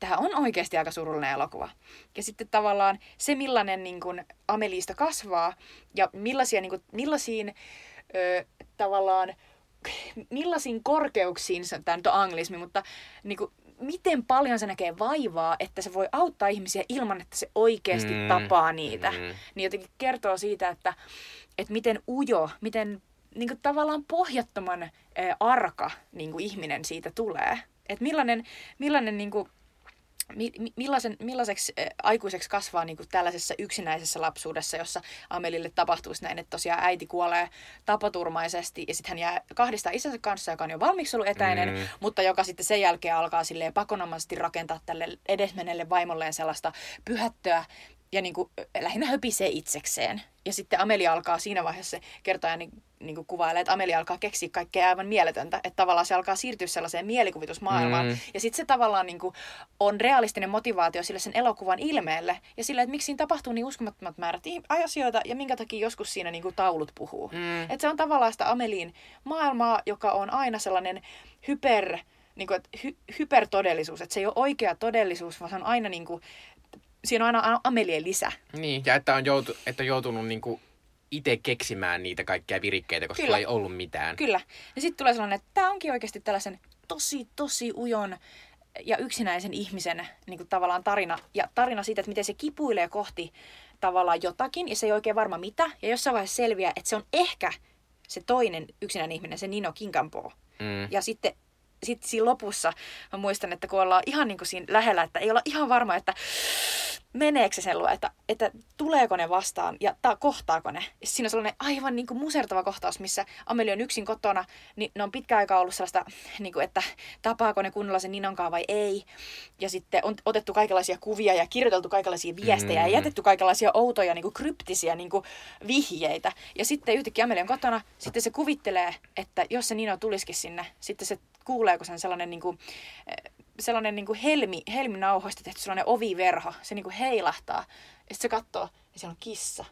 tämä on oikeasti aika surullinen elokuva. Ja sitten tavallaan se, millainen niin kuin Ameliista kasvaa ja millaisia, niin kuin, millaisiin ö, tavallaan millaisiin korkeuksiin, tämä nyt on anglismi, mutta niin kuin, miten paljon se näkee vaivaa, että se voi auttaa ihmisiä ilman, että se oikeasti mm, tapaa niitä. Mm. Niin jotenkin kertoo siitä, että, että miten ujo, miten niin kuin, tavallaan pohjattoman ä, arka niin kuin, ihminen siitä tulee. Että millainen, millainen niin kuin, millaisen, millaiseksi äh, aikuiseksi kasvaa niin kuin tällaisessa yksinäisessä lapsuudessa, jossa Amelille tapahtuisi näin, että tosiaan äiti kuolee tapaturmaisesti ja sitten hän jää kahdesta isänsä kanssa, joka on jo valmiiksi ollut etäinen, mm. mutta joka sitten sen jälkeen alkaa silleen pakonomaisesti rakentaa tälle edesmenelle vaimolleen sellaista pyhättöä ja niin kuin, lähinnä höpisee itsekseen. Ja sitten Amelia alkaa siinä vaiheessa kertoa niin, niin kuin kuvailee, että Amelia alkaa keksiä kaikkea aivan mieletöntä. Että tavallaan se alkaa siirtyä sellaiseen mielikuvitusmaailmaan. Mm. Ja sitten se tavallaan niin kuin, on realistinen motivaatio sille sen elokuvan ilmeelle. Ja sille, että miksi siinä tapahtuu niin uskomattomat määrät asioita ja minkä takia joskus siinä niin kuin, taulut puhuu. Mm. Että se on tavallaan sitä Ameliin maailmaa, joka on aina sellainen hyper niin kuin, että hy, hypertodellisuus, että se ei ole oikea todellisuus, vaan se on aina niin kuin, siinä on aina Amelien lisä. Niin, ja että on, joutu, että on joutunut niin kuin itse keksimään niitä kaikkia virikkeitä, koska Kyllä. ei ollut mitään. Kyllä. Ja sitten tulee sellainen, että tämä onkin oikeasti tällaisen tosi, tosi ujon ja yksinäisen ihmisen niin kuin tavallaan tarina. Ja tarina siitä, että miten se kipuilee kohti tavallaan jotakin, ja se ei oikein varma mitä. Ja jossain vaiheessa selviää, että se on ehkä se toinen yksinäinen ihminen, se Nino Kinkampo. Mm. Ja sitten sitten siinä lopussa mä muistan, että kun ollaan ihan niin kuin siinä lähellä, että ei olla ihan varma, että meneekö se sen luo, että, että tuleeko ne vastaan ja ta, kohtaako ne. Siinä on sellainen aivan niin kuin musertava kohtaus, missä Amelia on yksin kotona, niin ne on pitkä aikaa ollut sellaista, niin kuin, että tapaako ne kunnolla sen Ninonkaan vai ei. Ja sitten on otettu kaikenlaisia kuvia ja kirjoiteltu kaikenlaisia viestejä mm-hmm. ja jätetty kaikenlaisia outoja niin kuin kryptisiä niin kuin vihjeitä. Ja sitten yhtäkkiä Amelia on kotona, sitten se kuvittelee, että jos se Nino tulisikin sinne, sitten se kuuleeko sen sellainen niin kuin, sellainen niin kuin helmi, helminauhoista tehty sellainen oviverho. Se niin kuin heilahtaa. Ja sitten se katsoo, ja siellä on kissa.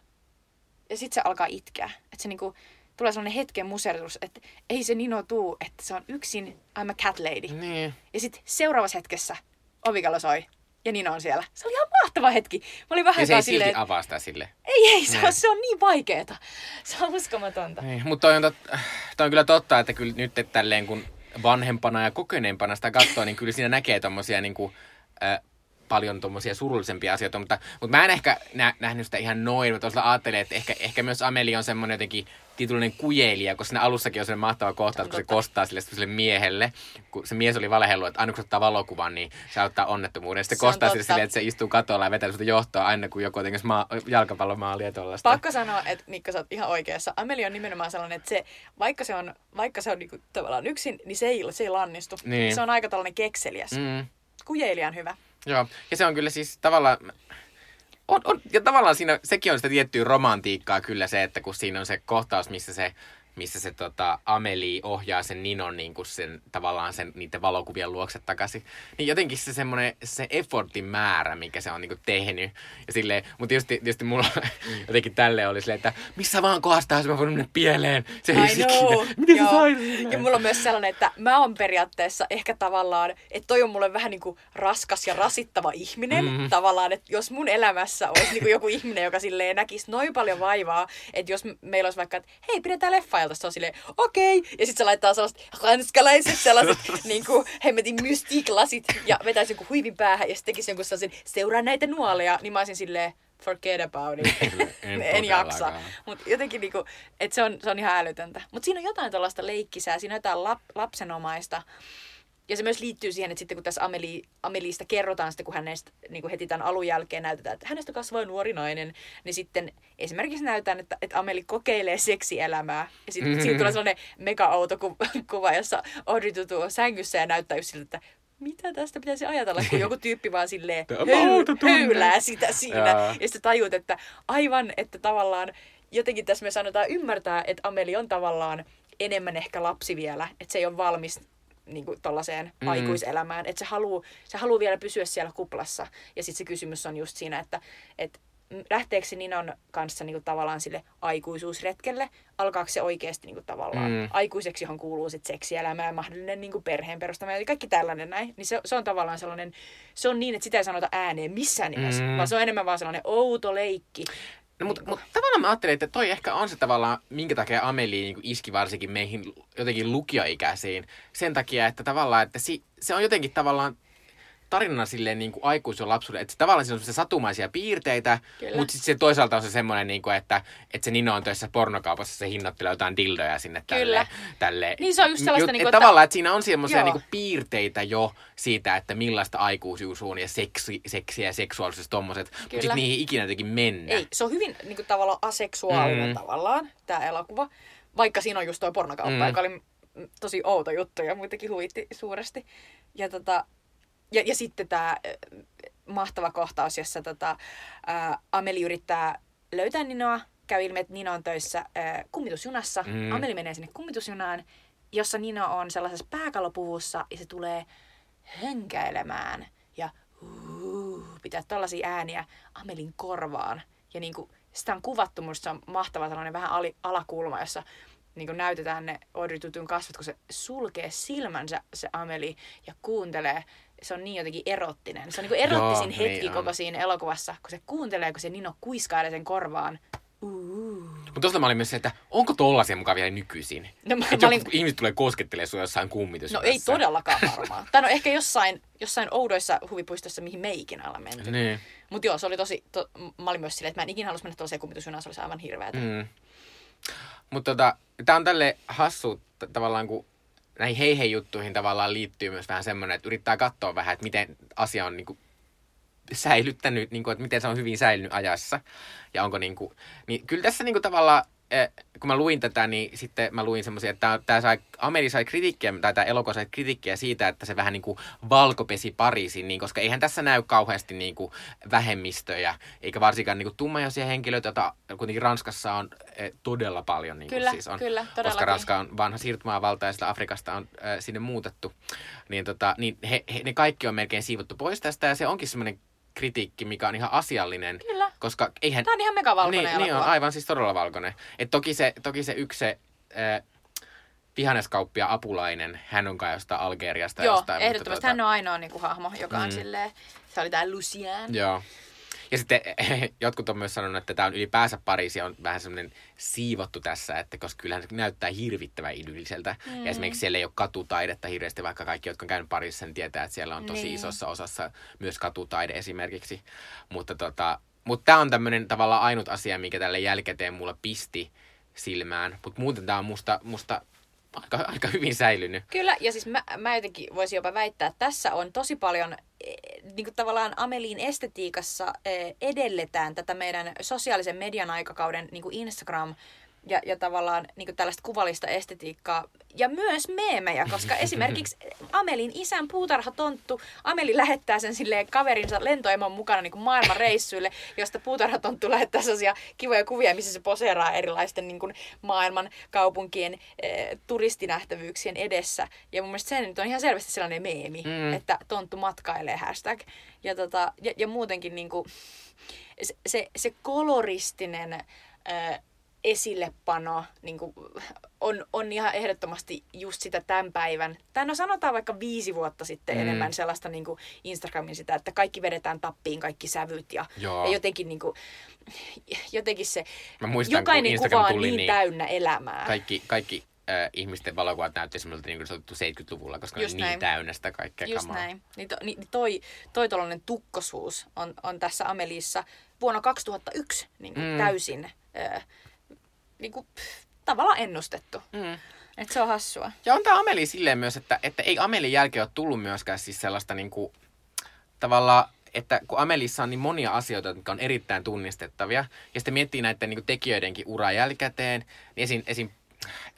Ja sitten se alkaa itkeä. Että se niin kuin, tulee sellainen hetken musertus, että ei se Nino tuu, että se on yksin, I'm a cat lady. Niin. Ja sitten seuraavassa hetkessä ovikello soi. Ja Nino on siellä. Se oli ihan mahtava hetki. Mä olin vähän ja se ei silleen, silti avaa sitä sille. Ei, ei, se on, se on niin vaikeeta. Se on uskomatonta. Niin, mutta toi on, tot, toi on kyllä totta, että kyllä nyt että tälleen kun vanhempana ja kokeneempana sitä katsoa, niin kyllä siinä näkee tommosia niin kuin, äh, paljon tuommoisia surullisempia asioita, mutta, mutta mä en ehkä nä, nähnyt sitä ihan noin, mutta ajattelin, että ehkä, ehkä myös Amelia on semmoinen jotenkin titullinen kujelija, koska siinä alussakin on semmoinen mahtava kohtaus, kun se kostaa sille, sille miehelle, kun se mies oli valehellut, että aina kun ottaa valokuvan, niin se auttaa onnettomuuden. Sitten se kostaa sille silleen, että se istuu katolla ja vetää sitä johtoa aina, kun joku tekee maa, jalkapallomaalia ja tollaista. Pakko sanoa, että Mikko, sä oot ihan oikeassa. Amelia on nimenomaan sellainen, että se, vaikka se on, vaikka se on niinku tavallaan yksin, niin se ei, se ei lannistu. Niin. Se on aika tällainen kekseliäs. Mm. Kujeilijan hyvä. Joo, ja se on kyllä siis tavallaan, on, on, ja tavallaan siinä, sekin on sitä tiettyä romantiikkaa kyllä se, että kun siinä on se kohtaus, missä se missä se tota, Ameli ohjaa sen Ninon niin kuin sen, tavallaan sen, niiden valokuvien luokse takaisin. Niin jotenkin se semmoinen, se effortin määrä, mikä se on niin kuin tehnyt. Ja silleen, mutta tietysti, tietysti mulla jotenkin tälle oli silleen, että missä vaan kohdasta olisi mä voinut mennä pieleen. Se ei know. Miten se sai Ja mulla on myös sellainen, että mä oon periaatteessa ehkä tavallaan, että toi on mulle vähän niin kuin raskas ja rasittava ihminen. Mm. Tavallaan, että jos mun elämässä olisi niin kuin joku ihminen, joka silleen näkisi noin paljon vaivaa, että jos meillä olisi vaikka, että hei, pidetään leffa ajalta. Se on silleen, okei. Okay. Ja sitten se laittaa sellaiset ranskalaiset sellaiset niin kuin, hemmetin mystiiklasit ja vetäisi jonkun huivin päähän ja sitten tekisi jonkun sellaisen, seuraa näitä nuoleja. Niin mä olisin silleen, forget about it. en, en jaksa. Mutta jotenkin niinku, että se on, se on ihan älytöntä. Mutta siinä on jotain tällaista leikkisää, siinä on jotain lap, lapsenomaista. Ja se myös liittyy siihen, että sitten kun tässä Ameli, Amelista kerrotaan, sitten kun hänestä niin kuin heti tämän alun jälkeen näytetään, että hänestä kasvaa nuori nainen, niin sitten esimerkiksi näytetään, että, että Ameli kokeilee seksielämää. Ja sitten mm-hmm. siitä tulee sellainen mega-autokuva, jossa Audrey tutuu sängyssä ja näyttää just siltä, että mitä tästä pitäisi ajatella, kun joku tyyppi vaan silleen höy- höylää sitä siinä. Ja, ja sitten tajuut, että aivan, että tavallaan jotenkin tässä me sanotaan ymmärtää, että Ameli on tavallaan enemmän ehkä lapsi vielä, että se ei ole valmis niin kuin tollaiseen mm. aikuiselämään. Että se haluaa se haluu vielä pysyä siellä kuplassa. Ja sitten se kysymys on just siinä, että et lähteekö se Ninon kanssa niin kuin tavallaan sille aikuisuusretkelle, alkaako se oikeasti niin kuin tavallaan mm. aikuiseksi, johon kuuluu sitten seksielämä ja mahdollinen niin kuin perheen perustaminen ja kaikki tällainen näin. Niin se, se on tavallaan sellainen, se on niin, että sitä ei sanota ääneen missään nimessä, mm. vaan se on enemmän vaan sellainen outo leikki. No, mutta, mutta tavallaan mä ajattelin, että toi ehkä on se tavallaan, minkä takia Amelie niin iski varsinkin meihin jotenkin lukioikäisiin. Sen takia, että tavallaan, että si, se on jotenkin tavallaan tarinana silleen niin kuin aikuis- ja lapsuuden, että tavallaan siinä on se satumaisia piirteitä, Kyllä. mutta sitten se toisaalta on se semmoinen, niin kuin, että, että se Nino on töissä pornokaupassa, se hinnoittelee jotain dildoja sinne tälle. tälle. Niin se on just sellaista, Jut, niin kuin, että... Tavallaan, että siinä on semmoisia niin kuin, piirteitä jo siitä, että millaista aikuisuus on ja seksi, seksiä ja seksuaalisuus tommoset, mutta sitten niihin ikinä jotenkin mennä. Ei, se on hyvin niin kuin, tavallaan aseksuaalinen mm. tavallaan, tämä elokuva, vaikka siinä on just tuo pornokauppa, mm. joka oli tosi outo juttu ja muitakin huvitti suuresti. Ja tota, ja, ja sitten tämä mahtava kohtaus, jossa tota, ää, Ameli yrittää löytää Ninoa. Käy ilmi, että Nino on töissä ää, kummitusjunassa. Mm. Ameli menee sinne kummitusjunaan, jossa Nino on sellaisessa pääkallopuvussa ja se tulee hönkäilemään ja uh, pitää tällaisia ääniä Amelin korvaan. Ja niinku, sitä on kuvattu, musta se on mahtava sellainen vähän ali, alakulma, jossa niin näytetään ne Audrey Tutun kasvot, kun se sulkee silmänsä se Ameli ja kuuntelee. Se on niin jotenkin erottinen. Se on niin erottisin Joo, hetki niin on. koko siinä elokuvassa, kun se kuuntelee, kun se Nino kuiskailee sen korvaan. Mutta tuosta mä olin myös se, että onko tollasia mukaan vielä nykyisin? No, mä, Että mä olin, joku ihmiset tulee koskettelemaan sua jossain kummitus. no ei todellakaan varmaan. Tai no ehkä jossain, jossain oudoissa huvipuistossa, mihin me ei ikinä olla menty. Niin. Mutta joo, se oli tosi, to, mä olin myös silleen, että mä en ikinä halus mennä tuollaiseen kummitusjunaan, se olisi aivan hirveätä. Mm. Mm. Mutta tota, tää on tälle hassu t- tavallaan, kun näihin hei hei juttuihin tavallaan liittyy myös vähän semmoinen, että yrittää katsoa vähän, että miten asia on niinku säilyttänyt, niinku, että miten se on hyvin säilynyt ajassa. Ja onko niinku, niin kyllä tässä niinku tavallaan, eh, kun mä luin tätä, niin sitten mä luin semmoisia, että tämä sai, Ameli sai kritiikkiä, tai tämä elokuva sai kritiikkiä siitä, että se vähän niinku valkopesi Pariisin, niin, koska eihän tässä näy kauheasti niinku vähemmistöjä, eikä varsinkaan niinku tummajoisia henkilöitä, joita kuitenkin Ranskassa on eh, todella paljon. Niinku Kyllä, siis on, kyllä, Koska todellakin. Ranska on vanha siirtomaavalta ja sitä Afrikasta on äh, sinne muutettu. Niin, tota, niin he, he, ne kaikki on melkein siivottu pois tästä ja se onkin semmoinen kritiikki, mikä on ihan asiallinen. Kyllä. Koska eihän... Tää on ihan megavalkoinen niin, niin on, aivan siis todella valkoinen. Et toki, se, toki se yksi se äh, vihanneskauppia apulainen, hän on kai jostain Algeriasta. Joo, jostain, ehdottomasti mutta, hän on ainoa niin kuin, hahmo, joka on Mm. silleen, se oli tää Lucien. Joo. Ja sitten jotkut on myös sanonut, että tämä on ylipäänsä Pariisi on vähän semmoinen siivottu tässä, että koska kyllähän se näyttää hirvittävän idylliseltä. Mm. Ja esimerkiksi siellä ei ole katutaidetta hirveästi, vaikka kaikki, jotka on käynyt Pariisissa, niin tietää, että siellä on tosi Niin. isossa osassa myös katutaide esimerkiksi. Mutta tota, mutta tämä on tämmöinen tavallaan ainut asia, mikä tälle jälkikäteen mulla pisti silmään. Mutta muuten tämä on musta, musta aika, aika hyvin säilynyt. Kyllä, ja siis mä, mä jotenkin voisin jopa väittää, että tässä on tosi paljon, niin kuin tavallaan Ameliin estetiikassa eh, edelletään tätä meidän sosiaalisen median aikakauden niin kuin Instagram ja, ja tavallaan niin tällaista kuvallista estetiikkaa ja myös meemejä, koska esimerkiksi Amelin isän puutarhatonttu, Ameli lähettää sen silleen kaverinsa lentoemon mukana niin kuin maailman reissuille, josta puutarhatonttu lähettää sellaisia kivoja kuvia, missä se poseeraa erilaisten niin kuin maailman kaupunkien eh, turistinähtävyyksien edessä. Ja mun mielestä se nyt on ihan selvästi sellainen meemi, Mm. että tonttu matkailee hashtag. Ja, tota, ja, ja muutenkin niin kuin, se, se, se koloristinen äh, esillepano niin kuin, on, on ihan ehdottomasti just sitä tämän päivän, tai no sanotaan vaikka viisi vuotta sitten Mm. mm. enemmän sellaista niin kuin Instagramin sitä, että kaikki vedetään tappiin, kaikki sävyt ja, Joo. ja jotenkin, niin kuin, jotenkin se, Mä muistan, jokainen kuva on tuli, niin, niin täynnä elämää. kaikki, kaikki äh, ihmisten valokuvat näytti semmoilta niin kuin se on otettu 70-luvulla, koska ne Just on niin näin. täynnä sitä kaikkea Just kamaa. näin. Niin, to, niin toi, toi tollainen tukkosuus on, on tässä Amelissa vuonna 2001 niin kuin mm. täysin äh, niin kuin, pff, tavallaan ennustettu. Mm. Et se on hassua. Ja on tämä Ameli silleen myös, että, että ei Amelin jälkeen ole tullut myöskään siis sellaista niin kuin, tavallaan, että kun Amelissa on niin monia asioita, jotka on erittäin tunnistettavia, ja sitten miettii näiden niin kuin tekijöidenkin ura jälkikäteen, niin esim, esim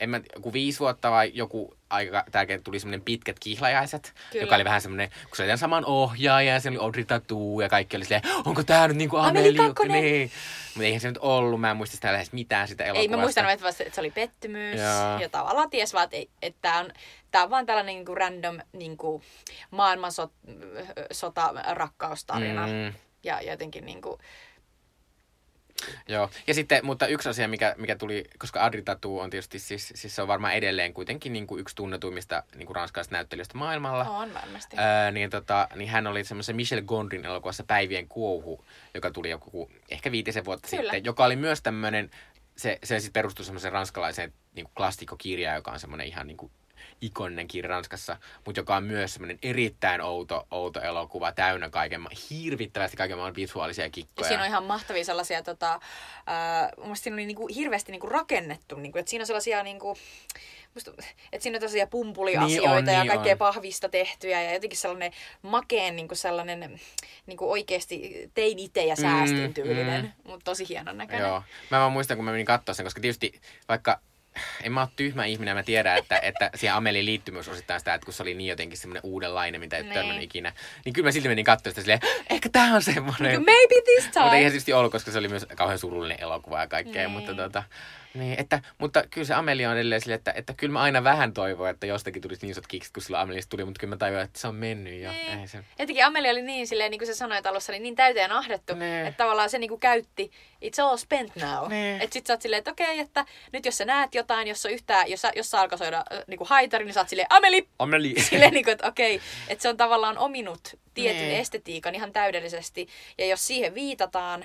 en mä, joku viisi vuotta vai joku aika tärkeä tuli semmoinen pitkät kihlajaiset, Kyllä. joka oli vähän semmoinen, kun se oli saman ohjaaja ja se oli Audrey Tattoo ja kaikki oli silleen, onko tää nyt niinku Ameli? Kakkonen. Niin. Mutta eihän se nyt ollut, mä en muista sitä lähes mitään sitä elokuvasta. Ei mä muistanut, että, vasta, että se oli pettymys. Joo. Ja tavallaan ties vaan, että, että tämä on, tää on vaan tällainen niin kuin random niin kuin maailmansota rakkaustarina. Mm. Ja jotenkin niin kuin, Joo, ja sitten, mutta yksi asia, mikä, mikä tuli, koska Adri Tatu on tietysti, siis, siis se on varmaan edelleen kuitenkin niin kuin yksi tunnetuimmista niin kuin ranskalaisista näyttelijöistä maailmalla. on varmasti. Öö, niin, tota, niin hän oli semmoisen Michel Gondrin elokuvassa Päivien kuohu, joka tuli joku ehkä viitisen vuotta Kyllä. sitten, joka oli myös tämmöinen, se, se siis perustui semmoiseen ranskalaiseen niin kuin klassikkokirjaan, joka on semmoinen ihan niin kuin ikoninen kirja Ranskassa, mutta joka on myös semmoinen erittäin outo, outo elokuva, täynnä kaiken, hirvittävästi kaiken maailman visuaalisia Ja kikkoja. siinä on ihan mahtavia sellaisia, tota, ää, mun mielestä siinä oli niinku hirveästi niinku rakennettu, niinku, että siinä on sellaisia, niinku, musta, että siinä on sellaisia pumpuliasioita Niin on, ja niin kaikkea on. pahvista tehtyä ja jotenkin sellainen makeen niinku sellainen niinku oikeasti tein itse ja säästin Mm, tyylinen, mm. mutta tosi hienon näköinen. Joo. Mä vaan muistan, kun mä menin katsoa sen, koska tietysti vaikka en mä ole tyhmä ihminen, mä tiedän, että, että siihen Ameliin liittyy myös osittain sitä, että kun se oli niin jotenkin semmoinen uudenlainen, mitä ei Niin. törmännyt ikinä, niin kyllä mä silti menin katsoa sitä silleen, ehkä tää on semmoinen. Maybe this time. Mutta eihän tietysti ollut, koska se oli myös kauhean surullinen elokuva ja kaikkea, Niin. mutta tota, niin, että, mutta kyllä se Amelia on edelleen silleen, että, että kyllä mä aina vähän toivon, että jostakin tulisi niin isot kiksit, kun sillä Ameliasta tuli, mutta kyllä mä tajuan, että se on mennyt jo. Niin. Ei se, Jotenkin Amelia oli niin, silleen, niin kuin sä sanoit alussa, niin, niin täyteen ahdettu, Niin. että tavallaan se niin kuin käytti, it's all spent now. Niin. Että sit sä oot silleen, että okei, että nyt jos sä näet jotain, jos, on yhtään, jos, sä- jos sä alkoi soida äh, niin kuin haitari, niin sä oot silleen, Ameli! Amelia! Silleen, niin kuin, että okei, että se on tavallaan ominut tietyn Niin. estetiikan ihan täydellisesti. Ja jos siihen viitataan,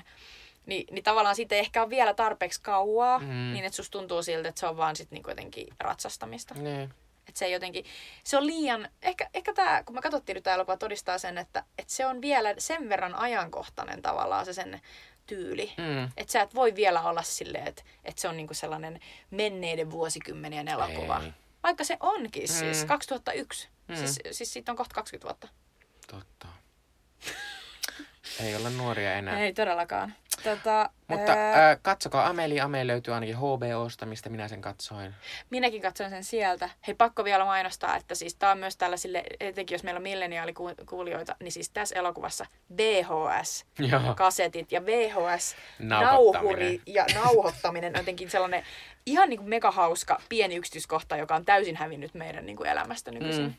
niin, niin tavallaan siitä ei ehkä ole vielä tarpeeksi kauaa, Mm. niin että susta tuntuu siltä, että se on vaan sit niin jotenkin ratsastamista. niin. Että se jotenkin, se on liian, ehkä, ehkä tämä, kun me katsottiin nyt tämä elokuva, todistaa sen, että, että se on vielä sen verran ajankohtainen tavallaan se sen tyyli. Mm. Että sä et voi vielä olla silleen, että, että se on niinku sellainen menneiden vuosikymmenien elokuva. Ei. Vaikka se onkin siis, Mm. 2001. Mm. Siis, siis siitä on kohta 20 vuotta. Totta. Ei olla nuoria enää. Ei todellakaan. Tota, Mutta ää, äh, katsokaa Amelia. Amelia löytyy ainakin HBOsta, mistä minä sen katsoin. minäkin katsoin sen sieltä. Hei, pakko vielä mainostaa, että siis tämä on myös tällaisille, etenkin jos meillä on milleniaalikuulijoita, niin siis tässä elokuvassa VHS Joo. kasetit ja VHS Nauhoittaminen. nauhuri ja nauhoittaminen on jotenkin sellainen ihan niin kuin megahauska pieni yksityiskohta, joka on täysin hävinnyt meidän niin kuin elämästä nykyisin. Mm.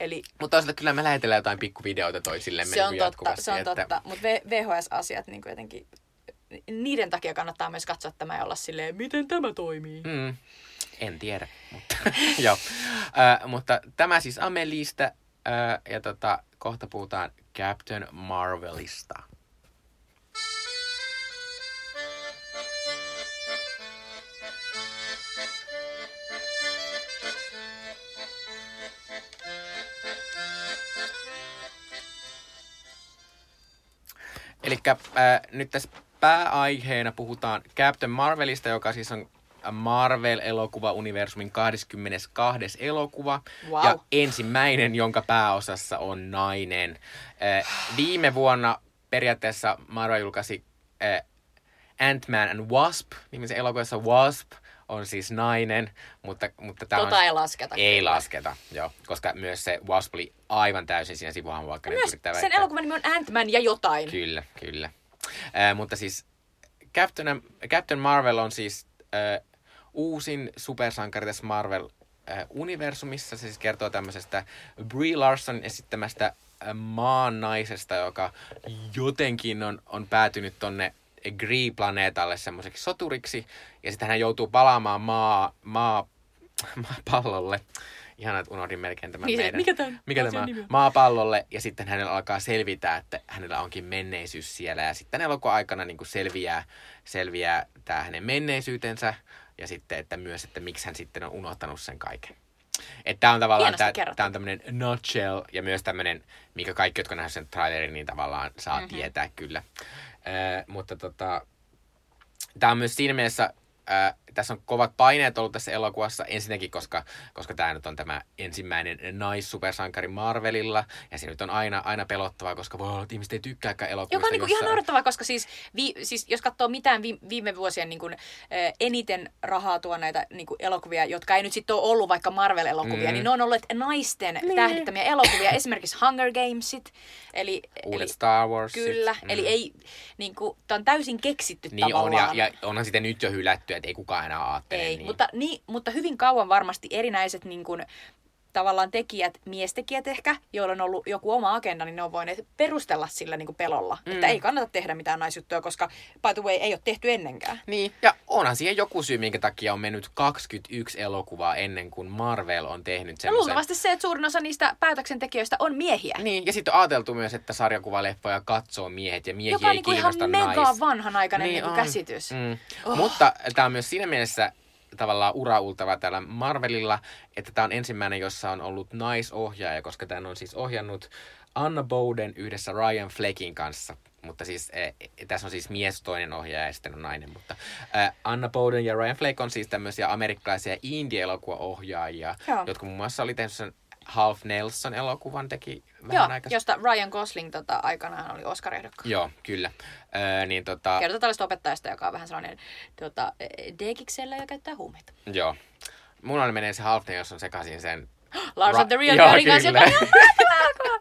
Eli Mutta toisaalta kyllä me lähetellään jotain pikkuvideoita toisillemme se on niin totta, jatkuvasti, se on että... totta. Mutta VHS-asiat niin kuin jotenkin, niiden takia kannattaa myös katsoa tämä ja olla silleen, miten tämä toimii. Mm, en tiedä, mutta joo. Äh, mutta tämä siis Amelista äh, ja tota, kohta puhutaan Captain Marvelista. Eli äh, nyt tässä pääaiheena puhutaan Captain Marvelista, joka siis on Marvel-elokuva-universumin 22. elokuva. Wow. Ja ensimmäinen, jonka pääosassa on nainen. Äh, viime vuonna periaatteessa Marvel julkaisi äh, Ant-Man and Wasp, nimisen elokuvassa Wasp on siis nainen, mutta, mutta tämä Tota on... ei lasketa. Ei kyllä. lasketa, joo, koska myös se Wasp oli aivan täysin siinä sivuhahmo, vaikka Myös sen elokuvan nimi on Ant-Man ja jotain. Kyllä, kyllä. Äh, mutta siis Captain, Captain Marvel on siis äh, uusin supersankari tässä Marvel-universumissa. Se siis kertoo tämmöisestä Brie Larson esittämästä maan naisesta, joka jotenkin on, on päätynyt tonne Gree-planeetalle semmoiseksi soturiksi. Ja sitten hän joutuu palaamaan maa, maa, maapallolle. Ihanaa, että unohdin melkein tämän Niin meidän. mikä tämän mikä tämä maapallolle ja sitten hänellä alkaa selvitä, että hänellä onkin menneisyys siellä ja sitten elokuvan aikana niin kuin selviää, selviää tämä hänen menneisyytensä ja sitten, että myös, että miksi hän sitten on unohtanut sen kaiken. Että tämä on tavallaan, kerrottu. tämä on tämmöinen nutshell ja myös tämmöinen, mikä kaikki, jotka nähdään sen trailerin, niin tavallaan saa mm-hmm. tietää kyllä. Äh, mutta tota, tämä on myös siinä mielessä, äh, tässä on kovat paineet ollut tässä elokuvassa. Ensinnäkin, koska, koska tämä nyt on tämä ensimmäinen naissupersankari Marvelilla. Ja se nyt on aina, aina pelottavaa, koska voi olla, että ihmiset ei tykkääkään elokuvista. Joka on niinku jossa- ihan naurettavaa, koska siis, vi, siis jos katsoo mitään vi, viime vuosien niinku, äh, eniten rahaa tuoneita niinku, elokuvia, jotka ei nyt sitten ole ollut vaikka Marvel-elokuvia, Mm. mm. niin ne on olleet naisten niin. tähdittämiä elokuvia. Esimerkiksi Hunger Gamesit. Eli, Uudet eli, Star Wars. Kyllä, mm. eli ei, niinku, tämä on täysin keksitty Niin on, tavallaan. ja, ja onhan sitä nyt jo hylätty, että ei kukaan enää ajattele Ei, niin. mutta, niin, mutta hyvin kauan varmasti erinäiset niin kuin, tavallaan tekijät, miestekijät ehkä, joilla on ollut joku oma agenda, niin ne on voineet perustella sillä niin kuin pelolla. Mm. Että ei kannata tehdä mitään naisjuttuja, koska by the way ei ole tehty ennenkään. Niin, ja onhan siihen joku syy, minkä takia on mennyt 21 elokuvaa ennen kuin Marvel on tehnyt semmoisen... luultavasti se, että suurin osa niistä päätöksentekijöistä on miehiä. Niin, ja sitten on ajateltu myös, että sarjakuvaleffoja katsoo miehet, ja miehiä joka on ei niin kuin ihan mega nais... vanhanaikainen Niin niin on. käsitys. Mm. Oh. Mutta tämä on myös siinä mielessä tavallaan uraultava täällä Marvelilla, että tämä on ensimmäinen, jossa on ollut naisohjaaja, koska tämän on siis ohjannut Anna Bowden yhdessä Ryan Fleckin kanssa. Mutta siis eh, tässä on siis mies toinen ohjaaja ja sitten on nainen. Mutta eh, Anna Bowden ja Ryan Fleck on siis tämmöisiä amerikkalaisia indie-elokuvaohjaajia, jotka muun muassa oli tehnyt sen Half Nelson-elokuvan teki vähän Joo, aikaa. josta Ryan Gosling tota, aikanaan oli Oscar-ehdokkaan. Joo, kyllä. Öö, niin tota, Kertoo tällaista opettajasta, joka on vähän sellainen tota, degiksellä ja käyttää huumeita. joo. Mulla menee se Half Nelson sekaisin sen Lars Ra- of the Real Joo, Girlin kanssa, kyllä. joka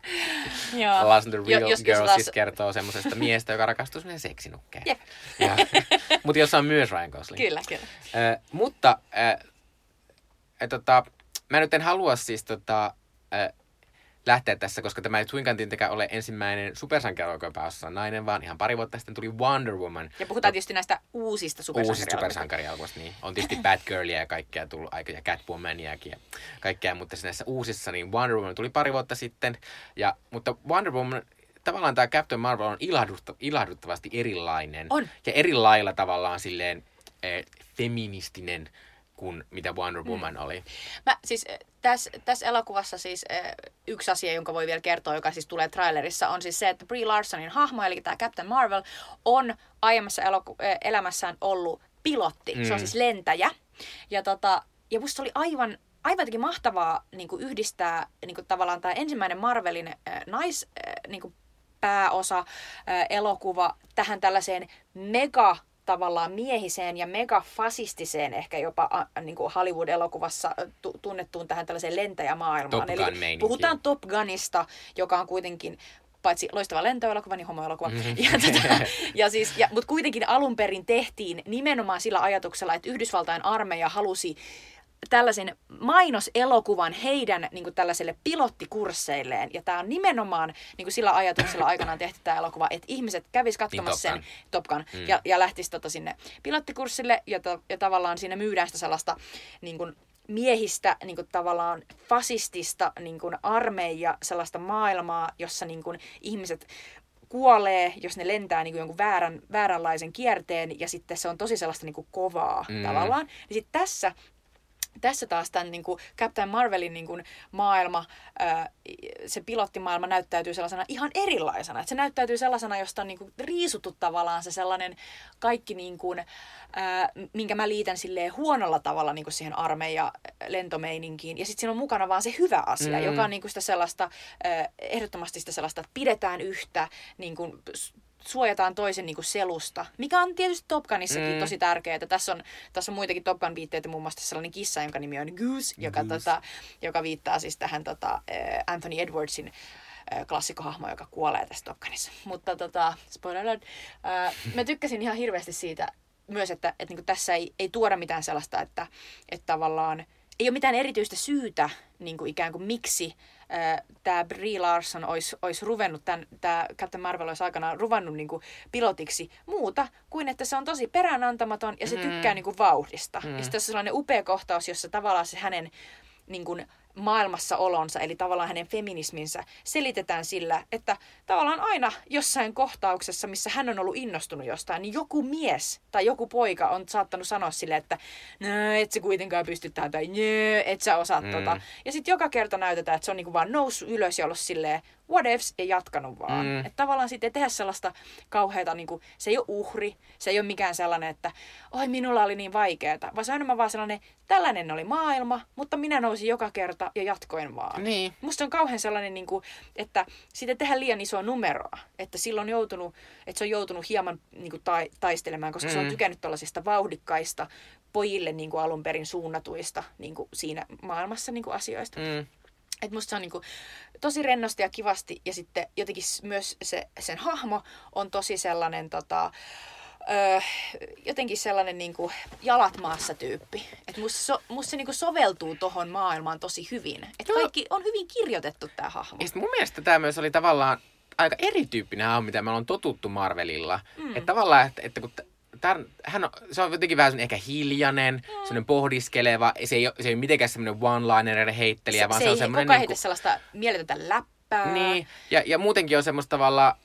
on. Joo. Lars of the Real jos Girl siis kertoo semmoisesta miestä, joka rakastuu semmoinen seksinukkeen. Jep. Mutta jossa on myös Ryan Gosling. Kyllä, kyllä. Mutta ö, tota, mä nyt en halua siis tota, ö, lähteä tässä, koska tämä ei suinkaan tietenkään ole ensimmäinen supersankarielokuva pääosassa nainen, vaan ihan pari vuotta sitten tuli Wonder Woman. Ja puhutaan tietysti näistä uusista Uusista supersankarielokuvista. supersankarielokuvista, niin on tietysti Batgirlia ja kaikkea tullut aika, ja Catwomaniakin ja kaikkea, mutta näissä uusissa, niin Wonder Woman tuli pari vuotta sitten, ja, mutta Wonder Woman, tavallaan tämä Captain Marvel on ilahdutta, ilahduttavasti erilainen. On. Ja eri lailla tavallaan silleen eh, feministinen kuin mitä Wonder Woman mm. oli. Mä, siis äh, tässä täs elokuvassa siis äh, yksi asia, jonka voi vielä kertoa, joka siis tulee trailerissa, on siis se, että Brie Larsonin hahmo, eli tämä Captain Marvel, on aiemmassa eloku- äh, elämässään ollut pilotti. Mm. Se on Mm. siis lentäjä. Ja, tota, ja musta oli aivan, aivan jotenkin mahtavaa niin kuin yhdistää niin kuin tavallaan tämä ensimmäinen Marvelin äh, nais... Äh, niin kuin pääosa, äh, elokuva tähän tällaiseen mega tavallaan miehiseen ja megafasistiseen ehkä jopa a, niin kuin Hollywood-elokuvassa tu- tunnettuun tähän tällaiseen lentäjämaailmaan. Top Gun Eli puhutaan Top Gunista, joka on kuitenkin paitsi loistava lentoelokuva, niin homoelokuva. Mhm. Ja, tota, ja siis, ja, mutta kuitenkin alun perin tehtiin nimenomaan sillä ajatuksella, että Yhdysvaltain armeija halusi tällaisen mainoselokuvan heidän niin kuin tällaiselle pilottikursseilleen. Ja tämä on nimenomaan niin kuin sillä ajatuksella aikanaan tehty tämä elokuva, että ihmiset kävis katsomassa Niin, Top sen Top Gun Mm. ja, ja lähtisi tota sinne pilottikurssille ja, to, ja tavallaan siinä myydään sitä sellaista niin kuin, miehistä niin kuin tavallaan fasistista niin kuin armeija, sellaista maailmaa, jossa niin kuin ihmiset kuolee, jos ne lentää niin kuin jonkun väärän, vääränlaisen kierteen ja sitten se on tosi sellaista niin kuin kovaa Mm. mm. tavallaan. Ja sitten tässä tässä taas tämän niin kuin Captain Marvelin niin kuin maailma, ää, se pilottimaailma näyttäytyy sellaisena ihan erilaisena. Että se näyttäytyy sellaisena, josta on niin kuin riisuttu tavallaan se sellainen kaikki, niin kuin, ää, minkä mä liitän silleen huonolla tavalla niin kuin siihen armeija lentomeininkiin. Ja sitten siinä on mukana vaan se hyvä asia, Mm. mm. joka on niin kuin sitä sellaista, ää, ehdottomasti sitä sellaista, että pidetään yhtä, niin kuin, suojataan toisen niin kuin selusta, mikä on tietysti Top Gunissakin Mm. tosi tärkeää. Tässä on, tässä on muitakin Top Gun viitteitä, muun muassa sellainen kissa, jonka nimi on Goose, joka, Goose. Tota, joka viittaa siis tähän tota, äh, Anthony Edwardsin äh, klassikkohahmo, joka kuolee tässä Top Gunissa. Mutta tota, spoiler alert, äh, mä tykkäsin ihan hirveästi siitä myös, että, että niin tässä ei, ei tuoda mitään sellaista, että, että tavallaan ei ole mitään erityistä syytä niin kuin ikään kuin miksi tämä Brie Larson olisi, olisi ruvennut, tämä Captain Marvel olisi aikanaan ruvannut niin kuin pilotiksi muuta kuin, että se on tosi peräänantamaton ja se Mm. tykkää niin kuin vauhdista. Mm. Ja sitten on sellainen upea kohtaus, jossa tavallaan se hänen niin kuin, maailmassaolonsa, eli tavallaan hänen feminisminsä selitetään sillä, että tavallaan aina jossain kohtauksessa, missä hän on ollut innostunut jostain, niin joku mies tai joku poika on saattanut sanoa sille, että et sä kuitenkaan pysty tähän, tai et sä osaa Mm. tota. Ja sitten joka kerta näytetään, että se on niinku vaan noussut ylös ja ollut silleen, what ifs, ja jatkanut vaan. Mm. Että tavallaan sitten ei tehdä sellaista kauheata, niinku, se ei ole uhri, se ei ole mikään sellainen, että oi minulla oli niin vaikeeta, vaan se on enemmän vaan sellainen, tällainen oli maailma, mutta minä nousin joka kerta ja jatkoin vaan. Niin. Musta on kauhean sellainen, niin kuin, että siitä tehdään liian isoa numeroa. Että silloin joutunut, että se on joutunut hieman niin kuin, tai, taistelemaan, koska mm. se on Mm. tykännyt tällaisista vauhdikkaista pojille niin kuin alun perin suunnatuista niin kuin siinä maailmassa niin kuin asioista. Mm. Et musta se on niin kuin, tosi rennosti ja kivasti ja sitten jotenkin myös se, sen hahmo on tosi sellainen tota, öö, jotenkin sellainen niin kuin jalat maassa tyyppi. Et musta, so, musta se niin kuin soveltuu tohon maailmaan tosi hyvin. Et Joo. kaikki on hyvin kirjoitettu tämä hahmo. Ja mun mielestä tämä myös oli tavallaan aika erityyppinen hahmo, mitä me ollaan totuttu Marvelilla. Mm. Että tavallaan, että, että kun t- tän, hän on, se on jotenkin vähän ehkä hiljainen, mm. semmoinen pohdiskeleva. Se ei, ole, se ei ole mitenkään semmoinen one-liner heittelijä, vaan se, se on ei semmoinen... koko ajan niinku- heitä sellaista mieletöntä läppää. Niin, ja, ja muutenkin on semmoista tavalla,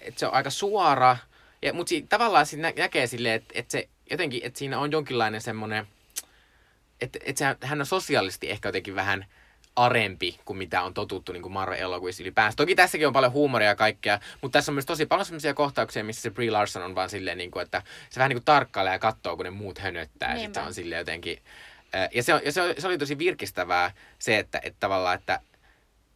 että se on aika suora, ja, mutta si, tavallaan siinä nä- näkee silleen, että, että se jotenkin, että siinä on jonkinlainen semmoinen, että, että se, hän on sosiaalisesti ehkä jotenkin vähän arempi kuin mitä on totuttu niin Marvel-elokuvissa ylipäänsä. Toki tässäkin on paljon huumoria ja kaikkea, mutta tässä on myös tosi paljon sellaisia kohtauksia, missä se Brie Larson on vaan silleen, niin kuin, että se vähän niin kuin tarkkailee ja katsoo, kun ne muut hönöttää. Ja sitten se on silleen jotenkin... Ja, se, on, ja se, on, se oli tosi virkistävää se, että, että tavallaan, että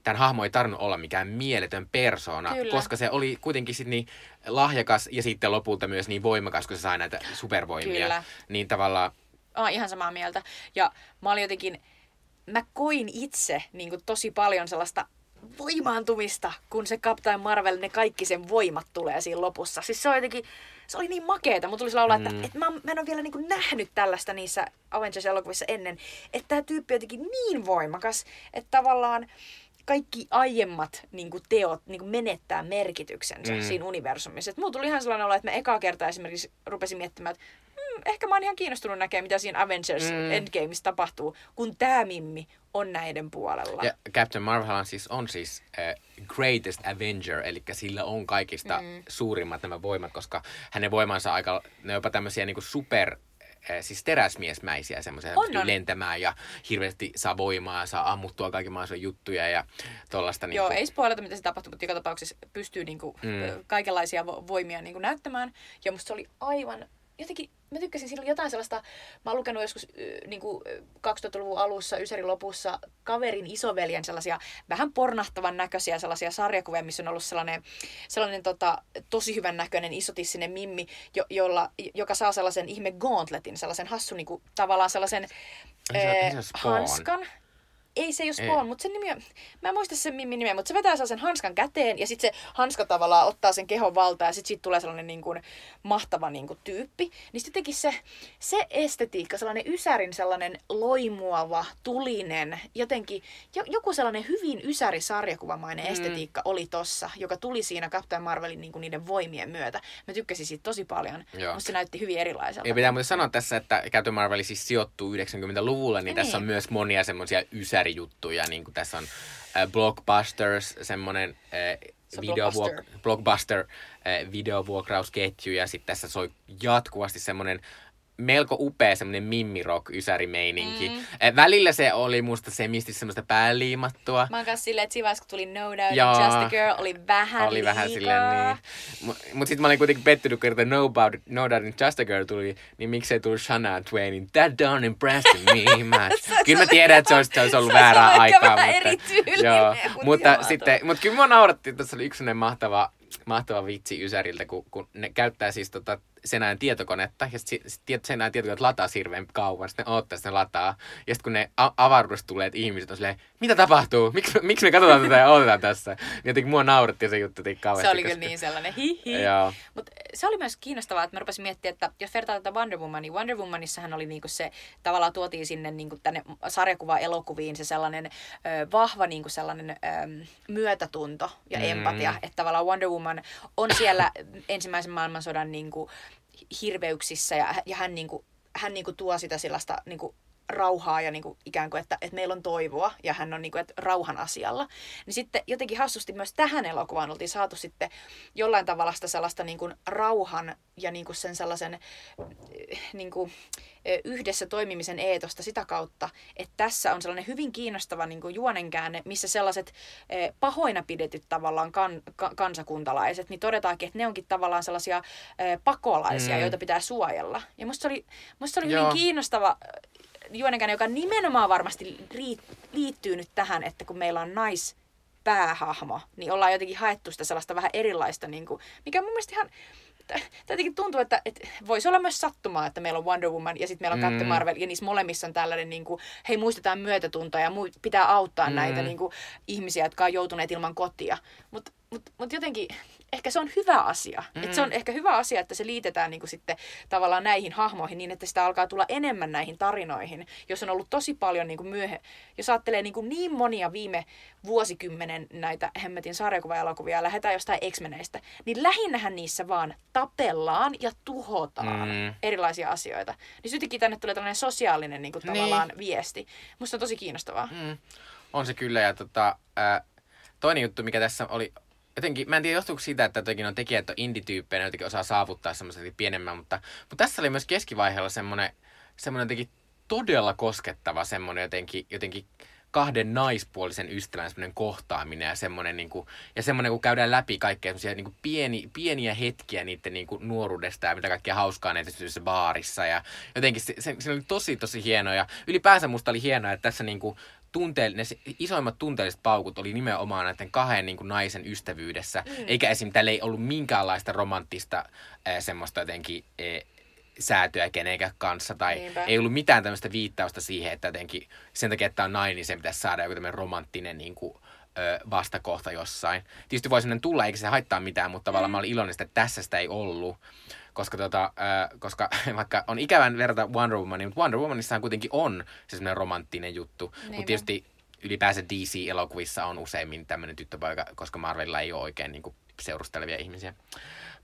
tämän hahmo ei tarvinnut olla mikään mieletön persona, Kyllä. koska se oli kuitenkin sit niin lahjakas ja sitten lopulta myös niin voimakas, kun se sai näitä supervoimia. Kyllä. Niin tavallaan, Oon ihan samaa mieltä. Ja mä olin jotenkin, mä koin itse niin kuin tosi paljon sellaista voimaantumista, kun se Captain Marvel, ne kaikki sen voimat tulee siinä lopussa. Siis se on jotenkin, se oli niin makeeta. Mun tuli sillä olla, Mm. että, että mä, mä en ole vielä niin nähnyt tällaista niissä Avengers-elokuvissa ennen. Että tämä tyyppi on jotenkin niin voimakas, että tavallaan kaikki aiemmat niin kuin teot niin kuin menettää merkityksensä Mm. siinä universumissa. Et mulla tuli ihan sellainen olo, että mä ekaa kertaa esimerkiksi rupesin miettimään, että mm, ehkä mä oon ihan kiinnostunut näkemään, mitä siinä Avengers Mm. Endgameissa tapahtuu, kun tämä Mimmi on näiden puolella. ja Captain Marvel on siis, on siis äh, greatest Avenger, eli sillä on kaikista mm. suurimmat nämä voimat, koska hänen voimansa aika, ne on jopa tämmöisiä niinku super siis teräsmiesmäisiä semmoisia, On, on. lentämään ja hirveästi saa voimaa, saa ammuttua kaiken maailman juttuja ja tollaista. Joo, niinku, ei spoilata, mitä se tapahtuu, mutta joka tapauksessa pystyy niinku, Mm. mm. kaikenlaisia vo- voimia niinku näyttämään. Ja musta se oli aivan, jotenkin, mä tykkäsin, siinä oli jotain sellaista, mä oon lukenut joskus ö, niinku, ö, 2000-luvun alussa, Ysärin lopussa, kaverin isoveljen sellaisia vähän pornahtavan näköisiä sellaisia sarjakuvia, missä on ollut sellainen, sellainen tota, tosi hyvän näköinen isotissinen mimmi, jo, jolla, joka saa sellaisen ihme gauntletin, sellaisen hassun niinku, tavallaan sellaisen Spawn. hanskan. Ei se ei ole. Spawn, mutta sen nimi on, mä en muista sen mimmin nimeä, mutta se vetää sen hanskan käteen ja sitten se hanska tavallaan ottaa sen kehon valtaa ja sitten siitä tulee sellainen niin kuin mahtava niin kuin tyyppi. Niin sitten jotenkin se, se estetiikka, sellainen ysärin sellainen loimuava, tulinen, jotenkin jo, joku sellainen hyvin ysäri-sarjakuvamainen Mm. mm. estetiikka oli tossa, joka tuli siinä Captain Marvelin niin kuin niiden voimien myötä. Mä tykkäsin siitä tosi paljon. Joo. Musta se näytti hyvin erilaiselta. Ja pitää muuten sanoa tässä, että Captain Marvel siis sijoittuu 90-luvulle, niin Niin. tässä on myös monia semmoisia ysärijuttuja, niin kuin tässä on äh, Blockbusters, semmoinen äh, videovuok- Blockbuster. Blockbuster äh, videovuokrausketju, ja sitten tässä soi jatkuvasti semmoinen melko upea semmoinen mimmirock ysärimeininki. Mm. Äh, välillä se oli musta semisti semmoista pääliimattua. Mä oon kanssa silleen, että siinä kun tuli No Doubt Joo. and Just a Girl, oli vähän oli vähän liikaa. silleen niin. Mutta mut sitten mä olin kuitenkin pettynyt, kun että No, About, no Doubt Just a Girl tuli, niin miksei tullut Shania Twainin That don't impress me much. Kyllä mä tiedän, että se olisi, se olisi ollut se väärää aikaa. vähän mutta, eri tyylinen, joo, mut mutta, jumalauta. sitten, mutta kyllä mua nauratti, että tässä oli yksi mahtava, mahtava vitsi Ysäriltä, kun, kun ne käyttää siis tota Senään tietokonetta, ja sitten sit, Senään tietokoneet lataa hirveän kauan, sitten ne odottaa, sitten ne lataa, ja sitten kun ne a- avaruudesta tulee ihmiset on silleen, mitä tapahtuu, miksi, miksi me katsotaan tätä ja odotetaan tässä, niin jotenkin mua nauratti se juttu kauheasti. Se oli kyllä koska- niin sellainen hihi. Mutta se oli myös kiinnostavaa, että mä rupesin miettimään, että jos vertaa tätä Wonder Womanin, niin Wonder Womanissahan oli niinku se, tavallaan tuotiin sinne niinku tänne sarjakuva-elokuviin se sellainen ö, vahva niinku sellainen ö, myötätunto ja Mm. empatia, että tavallaan Wonder Woman on siellä ensimmäisen maailmansodan niinku hirveyksissä ja, ja hän, niinku, hän niinku tuo sitä sellaista niinku rauhaa ja niinku ikään kuin, että, että meillä on toivoa ja hän on niinku, että rauhan asialla. Niin sitten jotenkin hassusti myös tähän elokuvaan oltiin saatu sitten jollain tavalla sitä sellaista niinku rauhan ja niinku sen sellaisen eh, niinku, eh, yhdessä toimimisen eetosta sitä kautta, että tässä on sellainen hyvin kiinnostava niinku juonenkäänne, missä sellaiset eh, pahoina pidetyt tavallaan kan, ka, kansakuntalaiset, niin todetaankin, että ne onkin tavallaan sellaisia pakolaisia, Mm. joita pitää suojella. Ja musta se oli, musta se oli Joo. hyvin kiinnostava juonenkäänne, joka nimenomaan varmasti liittyy nyt tähän, että kun meillä on nais päähahmo, niin ollaan jotenkin haettu sitä sellaista vähän erilaista, niin kuin, mikä mun mielestä ihan, Tää jotenkin tuntuu, että, että voisi olla myös sattumaa, että meillä on Wonder Woman ja sitten meillä on Mm. Captain Marvel ja niissä molemmissa on tällainen, niin kuin, hei muistetaan myötätuntoa ja mui, pitää auttaa mm. näitä niin kuin, ihmisiä, jotka on joutuneet ilman kotia. Mutta mut, mut jotenkin ehkä se on hyvä asia. Mm. Et se on ehkä hyvä asia, että se liitetään niin kuin, sitten tavallaan näihin hahmoihin niin, että sitä alkaa tulla enemmän näihin tarinoihin, jos on ollut tosi paljon niin myöhe, jos ajattelee niin, kuin niin monia viime vuosikymmenen näitä hemmetin sarjakuva-elokuvia ja lähdetään jostain X-Meneistä, niin lähinnähän niissä vaan tapellaan ja tuhotaan Mm. mm. erilaisia asioita. Niin sittenkin tänne tulee tällainen sosiaalinen niin kuin, Niin. tavallaan viesti. Musta on tosi kiinnostavaa. Mm. On se kyllä. Ja tota, ää, toinen juttu, mikä tässä oli, jotenkin, mä en tiedä johtuuko siitä, että jotenkin on tekijät on indie-tyyppejä, ne jotenkin osaa saavuttaa semmoisen pienemmän, mutta, mutta tässä oli myös keskivaiheella semmoinen, semmoinen jotenkin todella koskettava semmoinen jotenkin, jotenkin kahden naispuolisen ystävän semmoinen kohtaaminen ja semmoinen, niin kuin, ja semmoinen, kun käydään läpi kaikkea semmoisia niin kuin pieni, pieniä hetkiä niiden niin kuin nuoruudesta ja mitä kaikkea hauskaa näitä tässä baarissa ja jotenkin se, se, se oli tosi tosi hienoa ja ylipäänsä musta oli hienoa, että tässä niin kuin tunteel, ne isoimmat tunteelliset paukut oli nimenomaan näiden kahden niin kuin naisen ystävyydessä. Mm. Eikä esim. tällä ei ollut minkäänlaista romanttista ää, semmoista jotenkin ää, säätöä kenenkään kanssa. Tai Niinpä. ei ollut mitään tämmöistä viittausta siihen, että jotenkin sen takia, että on nainen, niin sen pitäisi saada joku tämmöinen romanttinen niin kuin, ö, vastakohta jossain. Tietysti voi sellainen tulla, eikä se haittaa mitään, mutta tavallaan mä olin iloinen, että tässä sitä ei ollut. Koska, tota, ö, koska vaikka on ikävän verrata Wonder Womania, mutta Wonder Womanissahan kuitenkin on se semmoinen romanttinen juttu. Mutta tietysti ylipäänsä DC-elokuvissa on useimmin tämmöinen tyttöpoika, koska Marvelilla ei ole oikein niin kuin, seurustelevia ihmisiä.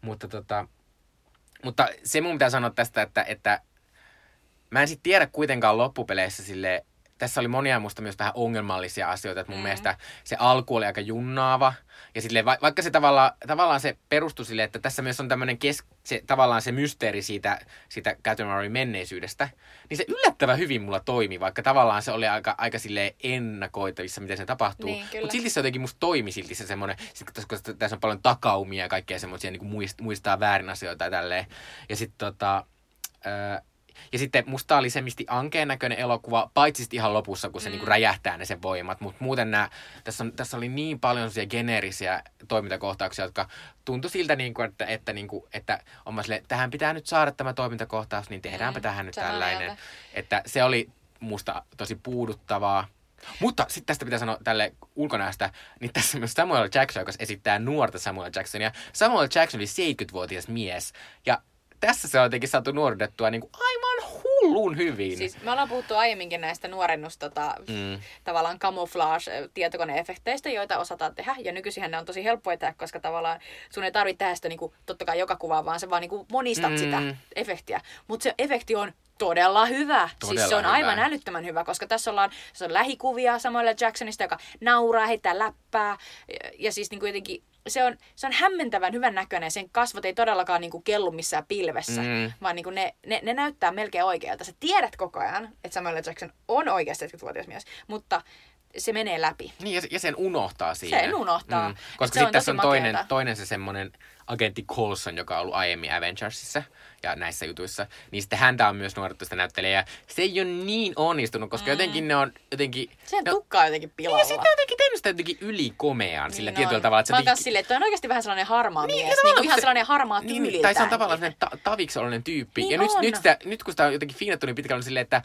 Mutta, tota, mutta se mun pitää sanoa tästä, että, että mä en sitten tiedä kuitenkaan loppupeleissä sille tässä oli monia musta myös vähän ongelmallisia asioita, että mun mm. mielestä se alku oli aika junnaava. Ja sille, va- vaikka se tavallaan, tavallaan se perustui sille, että tässä myös on tämmöinen kes- se, tavallaan se mysteeri siitä, siitä Catherine Murray menneisyydestä, niin se yllättävän hyvin mulla toimi, vaikka tavallaan se oli aika, aika sille ennakoitavissa, miten se tapahtuu. Niin. Mutta silti se jotenkin musta toimi silti se semmoinen, sit, koska tässä- on paljon takaumia ja kaikkea semmoisia niin muist, muistaa väärin asioita ja tälleen. Ja sitten tota, öö, ja sitten musta oli se misti ankeen näköinen elokuva, paitsi ihan lopussa, kun se mm. niinku räjähtää ne sen voimat. Mutta muuten nää, tässä, on, tässä oli niin paljon geneerisiä toimintakohtauksia, jotka tuntui siltä, niinku, että, että, niinku, että on mä silleen, tähän pitää nyt saada tämä toimintakohtaus, niin tehdäänpä Mm, tähän nyt samaa tällainen. Että se oli musta tosi puuduttavaa. Mutta sitten tästä pitää sanoa tälle ulkonäöstä, niin tässä myös Samuel Jackson, joka esittää nuorta Samuel Jacksonia. Samuel Jackson oli 70-vuotias mies, ja tässä se on jotenkin saatu nuorutettua niin kuin aivan hullun hyvin. Siis me ollaan puhuttu aiemminkin näistä nuorennus tota, Mm. tavallaan camouflage eh, tietokoneefekteistä, joita osataan tehdä. Ja nykyisinhän ne on tosi helppoja tehdä, koska tavallaan sun ei tarvitse tehdä sitä niinku, totta kai joka kuvaa, vaan se vaan niinku monistat Mm. mm. sitä efektiä. Mutta se efekti on todella hyvä. Todella siis se on hyvä. aivan älyttömän hyvä, koska tässä ollaan, se on lähikuvia Samuel L. Jacksonista, joka nauraa, heittää läppää. Ja, ja siis niinku jotenkin se on, se on hämmentävän hyvän näköinen. Sen kasvot ei todellakaan niinku kellu missään pilvessä, Mm. vaan niinku ne, ne, ne, näyttää melkein oikealta. Sä tiedät koko ajan, että Samuel. Jackson on oikeasti 70-vuotias mies, mutta se menee läpi. Niin, ja, se- ja sen unohtaa siinä. Sen unohtaa. Mm. Koska sitten tässä on toinen, toinen se semmoinen agentti Coulson, joka on ollut aiemmin Avengersissa ja näissä jutuissa. Niin sitten häntä on myös nuorettu sitä näyttelijää. Se ei ole niin onnistunut, koska mm. jotenkin ne on jotenkin... Sen ne on, tukka on jotenkin ja pilalla. sitten ne on jotenkin tehnyt sitä jotenkin ylikomeaan sillä Niin tietyllä tavalla. Että Mä oon jotenkin- silleen, että on oikeasti vähän sellainen harmaa Niin, niin, mies. Niin, ihan se- sellainen harmaa Niin, tyyliltäänkin. tai se on tavallaan sellainen ta- tavikseloinen tyyppi. Niin ja nyt, on. nyt, sitä, nyt kun sitä on jotenkin fiinattu niin pitkälle, on silleen, että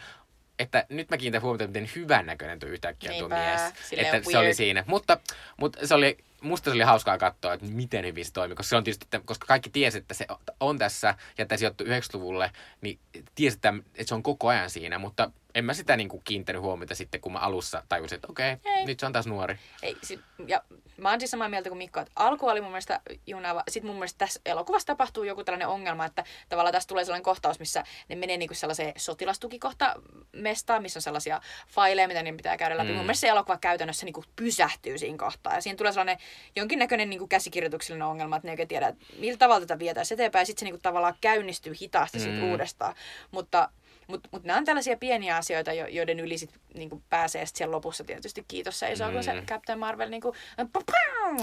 että nyt mä kiinnitän huomiota, miten hyvän näköinen tuo yhtäkkiä tuo mies. Että se oli weird. siinä. Mutta, mutta se oli, musta se oli hauskaa katsoa, että miten hyvin se toimi. Koska se on tietysti, että- koska kaikki tiesi, että se on tässä ja se sijoittui 90-luvulle, niin tiesi, että, että se on koko ajan siinä. Mutta en mä sitä niin kuin kiinnittänyt huomiota sitten, kun mä alussa tajusin, että okei, Ei. nyt se on taas nuori. Ei, sit, ja mä oon siis samaa mieltä kuin Mikko, että alku oli mun mielestä junaava. Sitten mun mielestä tässä elokuvassa tapahtuu joku tällainen ongelma, että tavallaan tässä tulee sellainen kohtaus, missä ne menee niinku sellaiseen sotilastukikohta mestaan, missä on sellaisia faileja, mitä niiden pitää käydä läpi. Mm. Mun mielestä se elokuva käytännössä niinku pysähtyy siinä kohtaa. Ja siinä tulee sellainen jonkinnäköinen niinku käsikirjoituksellinen ongelma, että ne ei tiedä, että millä tavalla tätä vietäisiin eteenpäin. Ja sitten se niinku tavallaan käynnistyy hitaasti sit Mm. uudestaan. Mutta mutta mut nämä on tällaisia pieniä asioita, jo- joiden yli sit, niinku, pääsee sit siellä lopussa tietysti kiitos seisoo, mm. kun se. Captain Marvel niinku,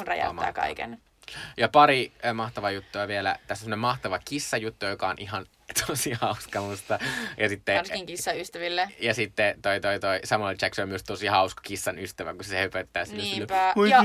räjäyttää kaiken. Ja pari äh, mahtavaa juttua vielä. Tässä on semmoinen mahtava kissajuttu, joka on ihan tosi hauska musta. Ja sitten, Varsinkin kissaystäville. ja sitten toi, toi, toi Samuel Jackson on myös tosi hauska kissan ystävä, kun se höpöttää sille Niinpä. Ja-.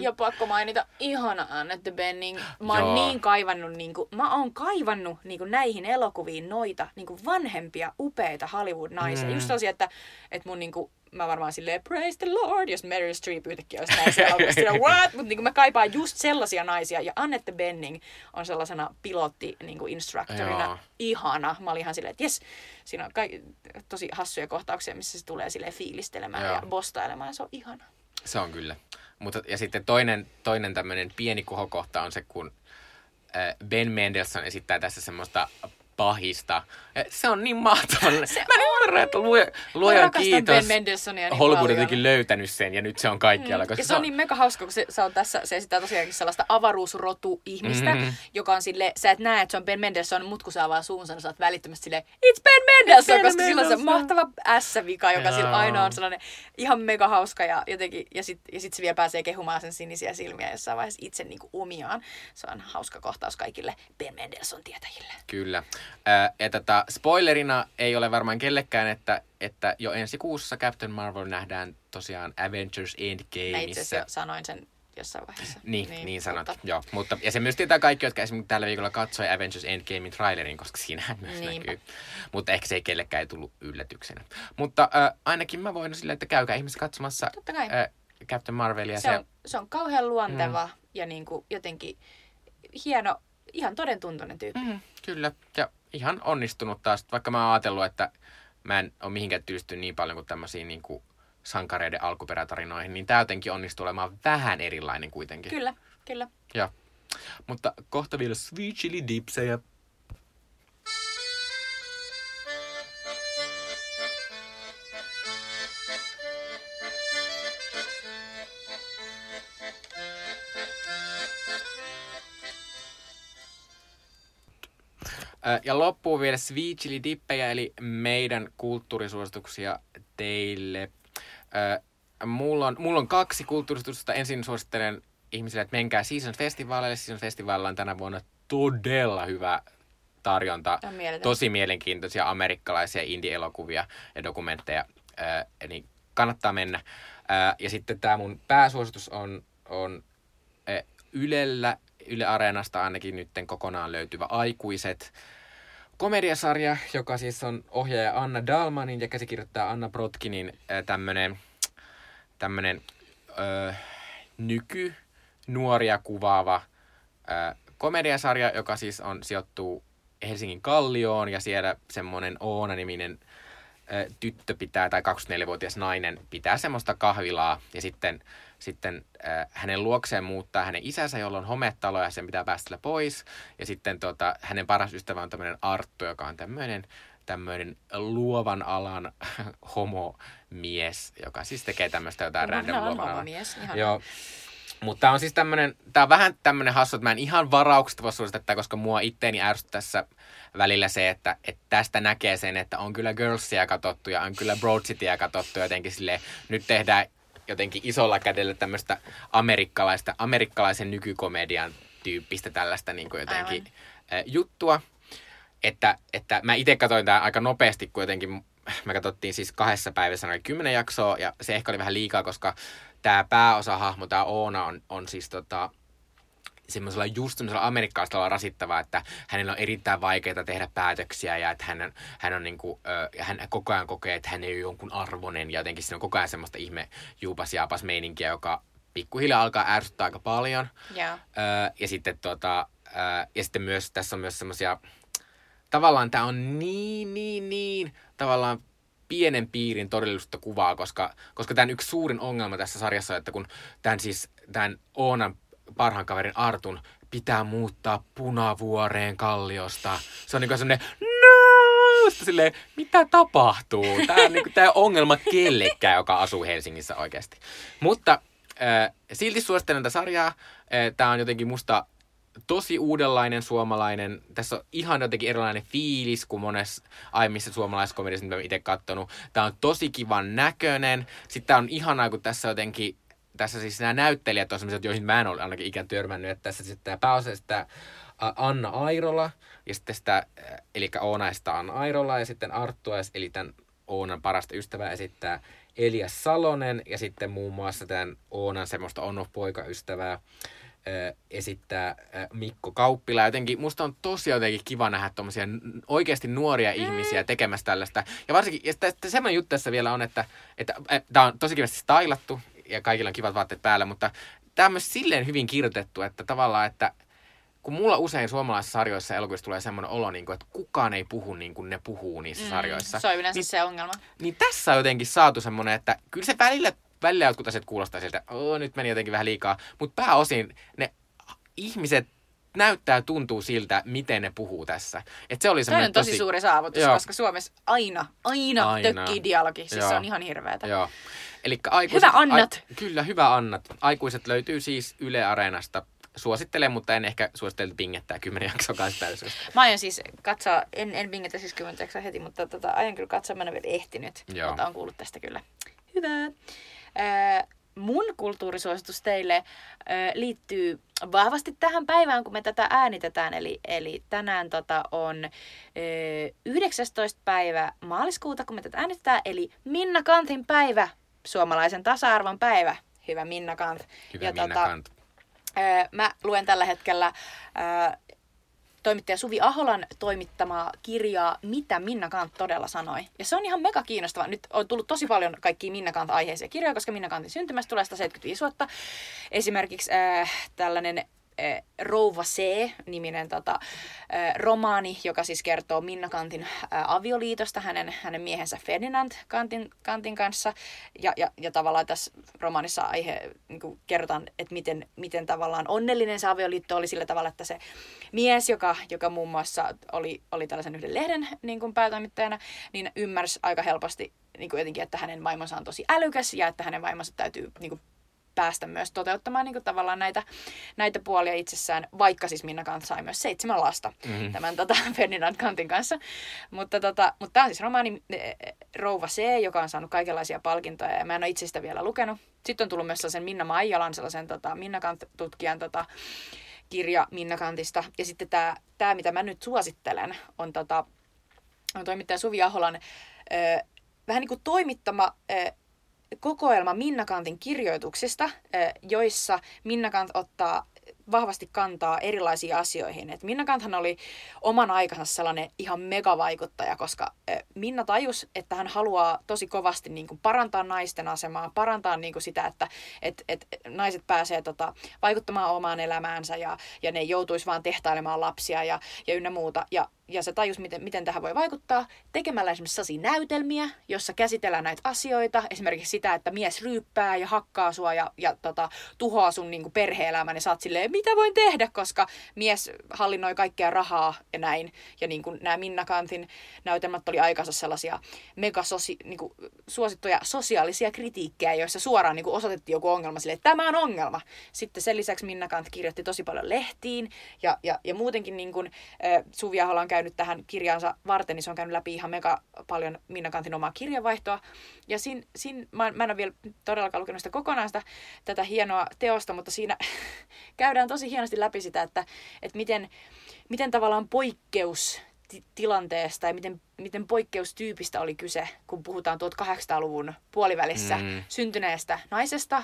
Ja pakko mainita, ihana Annette Benning. Mä oon Joo. niin kaivannut, niinku, mä oon kaivannut niinku, näihin elokuviin noita niinku, vanhempia, upeita Hollywood-naisia. Mm. Just sellaisia, että, että mun niinku, mä varmaan silleen, praise the Lord, jos Meryl Streep yhtäkkiä olisi näissä elokuvissa. What? Mutta niinku, mä kaipaan just sellaisia naisia. Ja Annette Benning on sellaisena pilotti niinku, instructorina Joo. ihana. Mä olin ihan silleen, että jes, siinä on kaikki, tosi hassuja kohtauksia, missä se tulee silleen fiilistelemään Joo. ja bostailemaan. Ja se on ihana. Se on kyllä. Mutta, ja sitten toinen, toinen tämmöinen pieni kohokohta on se, kun äh, Ben Mendelsohn esittää tässä semmoista pahista. Se on niin mahtavaa. Se Mä en ymmärrä, että luoja, luoja kiitos. Ben niin Hollywood jotenkin löytänyt sen ja nyt se on kaikkialla. Koska Ja se on niin mega hauska, kun se, se on tässä, se esittää tosiaankin sellaista avaruusrotu-ihmistä, Mhm. mm-hmm. joka on sille, sä et näe, että se on Ben Mendelsohn, mut kun sä avaa suunsa, niin sä oot välittömästi silleen, it's Ben Mendelsohn, Ben koska sillä on se mahtava S-vika, joka sillä Joo. aina on sellainen ihan mega hauska ja jotenkin, ja sit, ja sit se vielä pääsee kehumaan sen sinisiä silmiä jossain vaiheessa itse niinku omiaan. Se on hauska kohtaus kaikille Ben Mendelsohn tietäjille. Kyllä. Ja tota, spoilerina ei ole varmaan kellekään, että että jo ensi kuussa Captain Marvel nähdään tosiaan Avengers Mä itse Endgameissa. sanoin sen jossain vaiheessa. Niin, niin, niin sanot. mutta- Joo, mutta, ja se myös tietää kaikki, jotka esimerkiksi tällä viikolla katsoi Avengers Endgamein trailerin, koska siinähän myös Niinpä. näkyy. Mutta ehkä se ei kellekään ei tullut yllätyksenä. Mutta äh, ainakin mä voin silleen, että käykää ihmiset katsomassa äh, Captain Marvelia. se, on, se on kauhean luonteva Mm. ja niin kuin jotenkin hieno, ihan toden tuntuinen tyyppi. Mm, kyllä, ja ihan onnistunut taas. Vaikka mä oon ajatellut, että mä en ole mihinkään tylistynyt niin paljon kuin tämmöisiin niin kuin sankareiden alkuperätarinoihin, niin tää jotenkin onnistuu olemaan vähän erilainen kuitenkin. Kyllä, kyllä. Ja, mutta kohta vielä sweet chili dipsejä. Ja loppuun vielä sweet chili dippejä, eli meidän kulttuurisuosituksia teille. Mulla on, mulla on kaksi kulttuurisuositusta. Ensin suosittelen ihmisille, että menkää Season Festivaaleille. Season Festivalilla on tänä vuonna todella hyvä tarjonta. Tosi mielenkiintoisia amerikkalaisia indie-elokuvia ja dokumentteja. Ö, Eli kannattaa mennä. Ja sitten tämä mun pääsuositus on, on Ylellä, Yle Areenasta ainakin nytten kokonaan löytyvä Aikuiset. Komediasarja, joka siis on ohjaaja Anna Dalmanin ja käsikirjoittaa Anna Brotkinin tämmöinen tämmönen, ö, nyky nuoria kuvaava ö, komediasarja, joka siis on sijoittuu Helsingin Kallioon ja siellä semmoinen Oona-niminen tyttö pitää, tai 24-vuotias nainen pitää semmoista kahvilaa ja sitten, sitten ö, hänen luokseen muuttaa hänen isänsä, jolla on hometalo ja sen pitää päästä pois. Ja sitten tota, hänen paras ystävä on tämmöinen Arttu, joka on tämmöinen tämmöinen luovan alan homomies, joka siis tekee tämmöistä jotain Luovan random luovan alan. homomies. Joo. Mutta tää on siis tämmönen, tää on vähän tämmönen hassu, että mä en ihan varauksesta voi suosittaa, tätä, koska mua itteeni ärsyttää tässä välillä se, että, että tästä näkee sen, että on kyllä Girlsia katsottu ja on kyllä Broad Cityä katsottu jotenkin silleen, nyt tehdään jotenkin isolla kädellä tämmöistä amerikkalaista, amerikkalaisen nykykomedian tyyppistä tällaista niin kuin jotenkin äh, juttua. Että, että mä itse katsoin tää aika nopeasti, kun jotenkin me katsottiin siis kahdessa päivässä noin kymmenen jaksoa, ja se ehkä oli vähän liikaa, koska tämä pääosahahmo, tämä Oona, on, on siis tota, semmoisella just semmoisella amerikkalaisella rasittavaa, että hänellä on erittäin vaikeaa tehdä päätöksiä ja että hän hän on niinku, ö, ja hän koko ajan kokee, että hän ei ole jonkun arvonen ja jotenkin siinä on koko ajan semmoista ihme juupas jaapas meininkiä, joka pikkuhiljaa alkaa ärsyttää aika paljon. Joo. Öö, ja sitten tota, öö, ja sitten myös tässä on myös semmoisia, tavallaan tämä on niin, niin, niin, tavallaan pienen piirin todellisuutta kuvaa, koska, koska tämän yksi suurin ongelma tässä sarjassa on, että kun tämän siis, tämän Oonan parhaan kaverin Artun pitää muuttaa punavuoreen kalliosta. Se on niin kuin no! Silleen, mitä tapahtuu? Tämä on, niin kuin, tämä on ongelma kellekään, joka asuu Helsingissä oikeasti. Mutta äh, silti suosittelen tätä sarjaa. Äh, Tämä on jotenkin musta tosi uudenlainen suomalainen. Tässä on ihan jotenkin erilainen fiilis kuin monessa aiemmissa suomalaiskomediassa, mitä mä itse katsonut. Tämä on tosi kivan näköinen. Sitten tää on ihanaa, kun tässä jotenkin tässä siis nämä näyttelijät on sellaiset, joihin mä en ole ainakin ikään törmännyt, että tässä sitten tämä pääosa sitä Anna Airola, ja sitten sitä, eli Oonaista Anna Airola, ja sitten Arttuas, eli tämän Oonan parasta ystävää esittää Elias Salonen, ja sitten muun muassa tämän Oonan semmoista on-poikaystävää ö, esittää Mikko Kauppila. Jotenkin musta on tosi jotenkin kiva nähdä tommosia oikeasti nuoria ihmisiä tekemässä tällaista. Ja varsinkin, ja sitten semmoinen juttu tässä vielä on, että, että tämä on tosi kivasti stylattu ja kaikilla on kivat vaatteet päällä, mutta tämä on myös silleen hyvin kirjoitettu, että tavallaan, että kun mulla usein suomalaisissa sarjoissa elokuvissa tulee semmoinen olo, niin kuin, että kukaan ei puhu niin kuin ne puhuu niissä mm, sarjoissa. Se on yleensä Niin- se ongelma. Niin tässä on jotenkin saatu semmoinen, että kyllä se välillä, välillä jotkut asiat kuulostaa siltä, että "Oo, nyt meni jotenkin vähän liikaa. Mutta pääosin ne ihmiset näyttää tuntuu siltä, miten ne puhuu tässä. Et se oli semmoinen on tosi, suuri saavutus, Joo. koska Suomessa aina, aina, Aina. tökkii dialogi. Siis Joo. se on ihan hirveetä. Joo. Elikkä aikuiset, Hyvä Annat. Ai, kyllä, hyvä Annat. Aikuiset löytyy siis Yle Areenasta. Suosittelen, mutta en ehkä suosittele pingettää kymmenen jaksoa kanssa täysin. Mä aion siis katsoa, en, en vingetä siis kymmentä jaksoa heti, mutta tota, aion kyllä katsoa, mä en ole vielä ehtinyt. Joo. Mutta on kuullut tästä kyllä. Hyvä. Öö, mun kulttuurisuositus teille ö, liittyy vahvasti tähän päivään, kun me tätä äänitetään. Eli, eli tänään tota on ö, 19. päivä maaliskuuta, kun me tätä äänitetään. Eli Minna Kantin päivä, suomalaisen tasa-arvon päivä. Hyvä Minna Kant. Hyvä ja Minna tota, Kant. Öö, mä luen tällä hetkellä öö, toimittaja Suvi Aholan toimittamaa kirjaa Mitä Minna Kant todella sanoi. Ja se on ihan mega kiinnostava. Nyt on tullut tosi paljon kaikkia Minna Kant-aiheisia kirjoja, koska Minna Kantin syntymästä tulee 175 vuotta. Esimerkiksi äh, tällainen Rouva C-niminen tota, romaani, joka siis kertoo Minna Kantin avioliitosta hänen, hänen miehensä Ferdinand Kantin, Kantin kanssa. Ja, ja, ja tavallaan tässä romaanissa aihe niin kuin kerrotaan, että miten, miten tavallaan onnellinen se avioliitto oli sillä tavalla, että se mies, joka, joka muun muassa oli, oli tällaisen yhden lehden niin kuin päätoimittajana, niin ymmärsi aika helposti niin kuin jotenkin, että hänen vaimonsa on tosi älykäs ja että hänen vaimonsa täytyy niin kuin päästä myös toteuttamaan niin kuin tavallaan näitä, näitä puolia itsessään, vaikka siis Minna Kant sai myös seitsemän lasta Mhm. tämän tota, Ferdinand Kantin kanssa. Mutta, tota, mutta tämä on siis romaani eh, Rouva C, joka on saanut kaikenlaisia palkintoja ja mä en ole itse sitä vielä lukenut. Sitten on tullut myös sellaisen Minna Maijalan, sellaisen tota, Minna Kant-tutkijan tota, kirja Minna Kantista. Ja sitten tämä, tämä mitä mä nyt suosittelen, on, tota, on toimittaja Suvi Aholan ö, vähän niin kuin toimittama ö, kokoelma Minna Kantin kirjoituksista, joissa Minna Kant ottaa vahvasti kantaa erilaisiin asioihin. Et Minna Kanthan oli oman aikansa sellainen ihan megavaikuttaja, koska Minna tajus, että hän haluaa tosi kovasti niin kuin parantaa naisten asemaa, parantaa niin kuin sitä, että et, et, naiset pääsee tota, vaikuttamaan omaan elämäänsä ja, ja ne joutuisi vaan tehtailemaan lapsia ja, ja ynnä muuta. Ja, ja se tajus, miten, miten tähän voi vaikuttaa tekemällä esimerkiksi sellaisia näytelmiä, jossa käsitellään näitä asioita. Esimerkiksi sitä, että mies ryyppää ja hakkaa sua ja, ja tota, tuhoaa sun niin perhe-elämän ja oot silleen, mitä voin tehdä, koska mies hallinnoi kaikkea rahaa ja näin. Ja niin kuin nämä Minna Kantin näytelmät oli aikansa sellaisia mega niin kuin, suosittuja sosiaalisia kritiikkejä, joissa suoraan niin kuin osoitettiin joku ongelma sille, että tämä on ongelma. Sitten sen lisäksi Minna Kant kirjoitti tosi paljon lehtiin ja, ja, ja muutenkin niin kuin, äh, Suvi Ahola on käynyt tähän kirjaansa varten, niin se on käynyt läpi ihan mega paljon Minna Kantin omaa kirjanvaihtoa. Ja siinä, siinä mä, mä en ole vielä todellakaan lukenut sitä kokonaan sitä, tätä hienoa teosta, mutta siinä käydään tosi hienosti läpi sitä, että, että miten, miten tavallaan poikkeus ti- tilanteesta ja miten, miten poikkeustyypistä oli kyse, kun puhutaan 1800-luvun puolivälissä Mm. syntyneestä naisesta,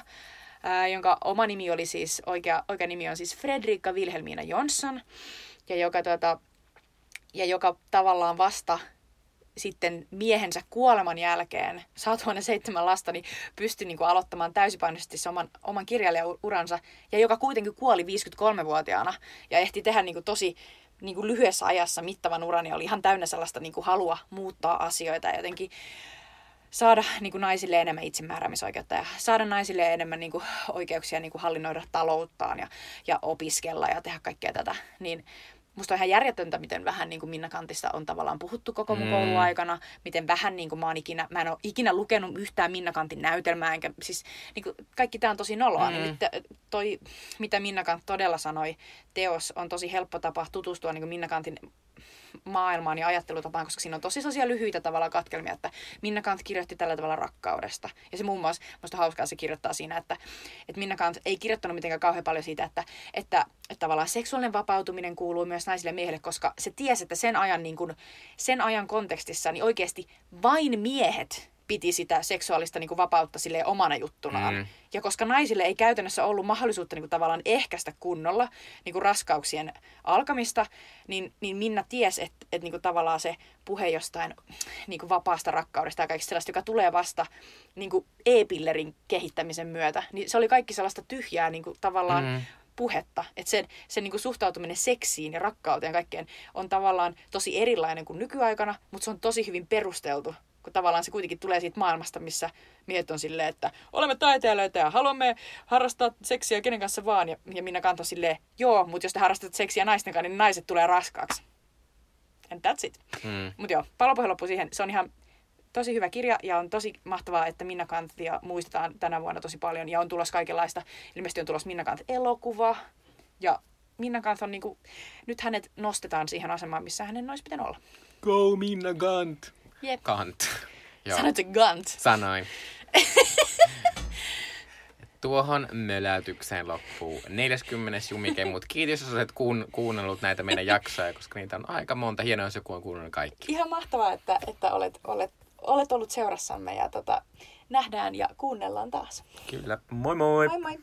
ää, jonka oma nimi oli siis, oikea, oikea nimi on siis Fredrika Wilhelmina Jonsson, ja joka, tuota, ja joka tavallaan vasta sitten miehensä kuoleman jälkeen, saatuaan ne seitsemän lasta, niin pystyi niin kuin aloittamaan täysipainoisesti se oman, oman kirjailijauransa, ja joka kuitenkin kuoli 53-vuotiaana, ja ehti tehdä niin kuin tosi niin kuin lyhyessä ajassa mittavan uran, ja oli ihan täynnä sellaista niin kuin halua muuttaa asioita, ja jotenkin saada niin kuin naisille enemmän itsemääräämisoikeutta ja saada naisille enemmän niin kuin, oikeuksia niin kuin hallinnoida talouttaan ja, ja opiskella ja tehdä kaikkea tätä, niin musta on ihan järjetöntä, miten vähän niin kuin Minna Kantista on tavallaan puhuttu koko mun Mm. kouluaikana, miten vähän niin kuin mä, oon ikinä, mä en ole ikinä lukenut yhtään Minna Kantin näytelmää, enkä siis niin kuin, kaikki tämä on tosi noloa, Mm. niin nyt toi, mitä Minna Kant todella sanoi, teos on tosi helppo tapa tutustua niin kuin Minna Kantin maailmaan ja ajattelutapaan, koska siinä on tosi sellaisia lyhyitä tavalla katkelmia, että Minna Kant kirjoitti tällä tavalla rakkaudesta. Ja se muun muassa, musta hauskaa se kirjoittaa siinä, että, että Minna Kant ei kirjoittanut mitenkään kauhean paljon siitä, että, että, että tavallaan seksuaalinen vapautuminen kuuluu myös naisille ja miehille, koska se tiesi, että sen ajan, niin kuin, sen ajan kontekstissa niin oikeasti vain miehet piti sitä seksuaalista niin kuin vapautta sille omana juttunaan. Mm. Ja koska naisille ei käytännössä ollut mahdollisuutta niin kuin tavallaan ehkäistä kunnolla niin kuin raskauksien alkamista, niin, niin Minna tiesi, että, että niin kuin tavallaan se puhe jostain niin kuin vapaasta rakkaudesta ja kaikista sellaista, joka tulee vasta niin kuin e-pillerin kehittämisen myötä, niin se oli kaikki sellaista tyhjää niin kuin tavallaan Mm. puhetta. Että sen, sen niin kuin suhtautuminen seksiin ja rakkauteen ja kaikkeen on tavallaan tosi erilainen kuin nykyaikana, mutta se on tosi hyvin perusteltu kun tavallaan se kuitenkin tulee siitä maailmasta, missä miehet on silleen, että olemme taiteilijoita ja haluamme harrastaa seksiä kenen kanssa vaan. Ja, ja minä kanto silleen, joo, mutta jos te harrastat seksiä naisten kanssa, niin naiset tulee raskaaksi. And that's it. Mm. Mutta joo, palopuhe loppu siihen. Se on ihan tosi hyvä kirja ja on tosi mahtavaa, että Minna Kantia muistetaan tänä vuonna tosi paljon. Ja on tulossa kaikenlaista. Ilmeisesti on tulossa Minna Kant-elokuva. Ja Minna Kant on niinku, nyt hänet nostetaan siihen asemaan, missä hänen olisi pitänyt olla. Go Minna Kant. Jep. Kant. Joo, Sanoit se Gant. sanoin. tuohon möläytykseen loppuu 40. jumikemut. Kiitos, jos olet kuun, kuunnellut näitä meidän jaksoja, koska niitä on aika monta. Hienoa, jos joku on kuunnellut kaikki. Ihan mahtavaa, että, että olet, olet, olet ollut seurassamme ja tota, nähdään ja kuunnellaan taas. Kyllä. Moi moi! Moi moi!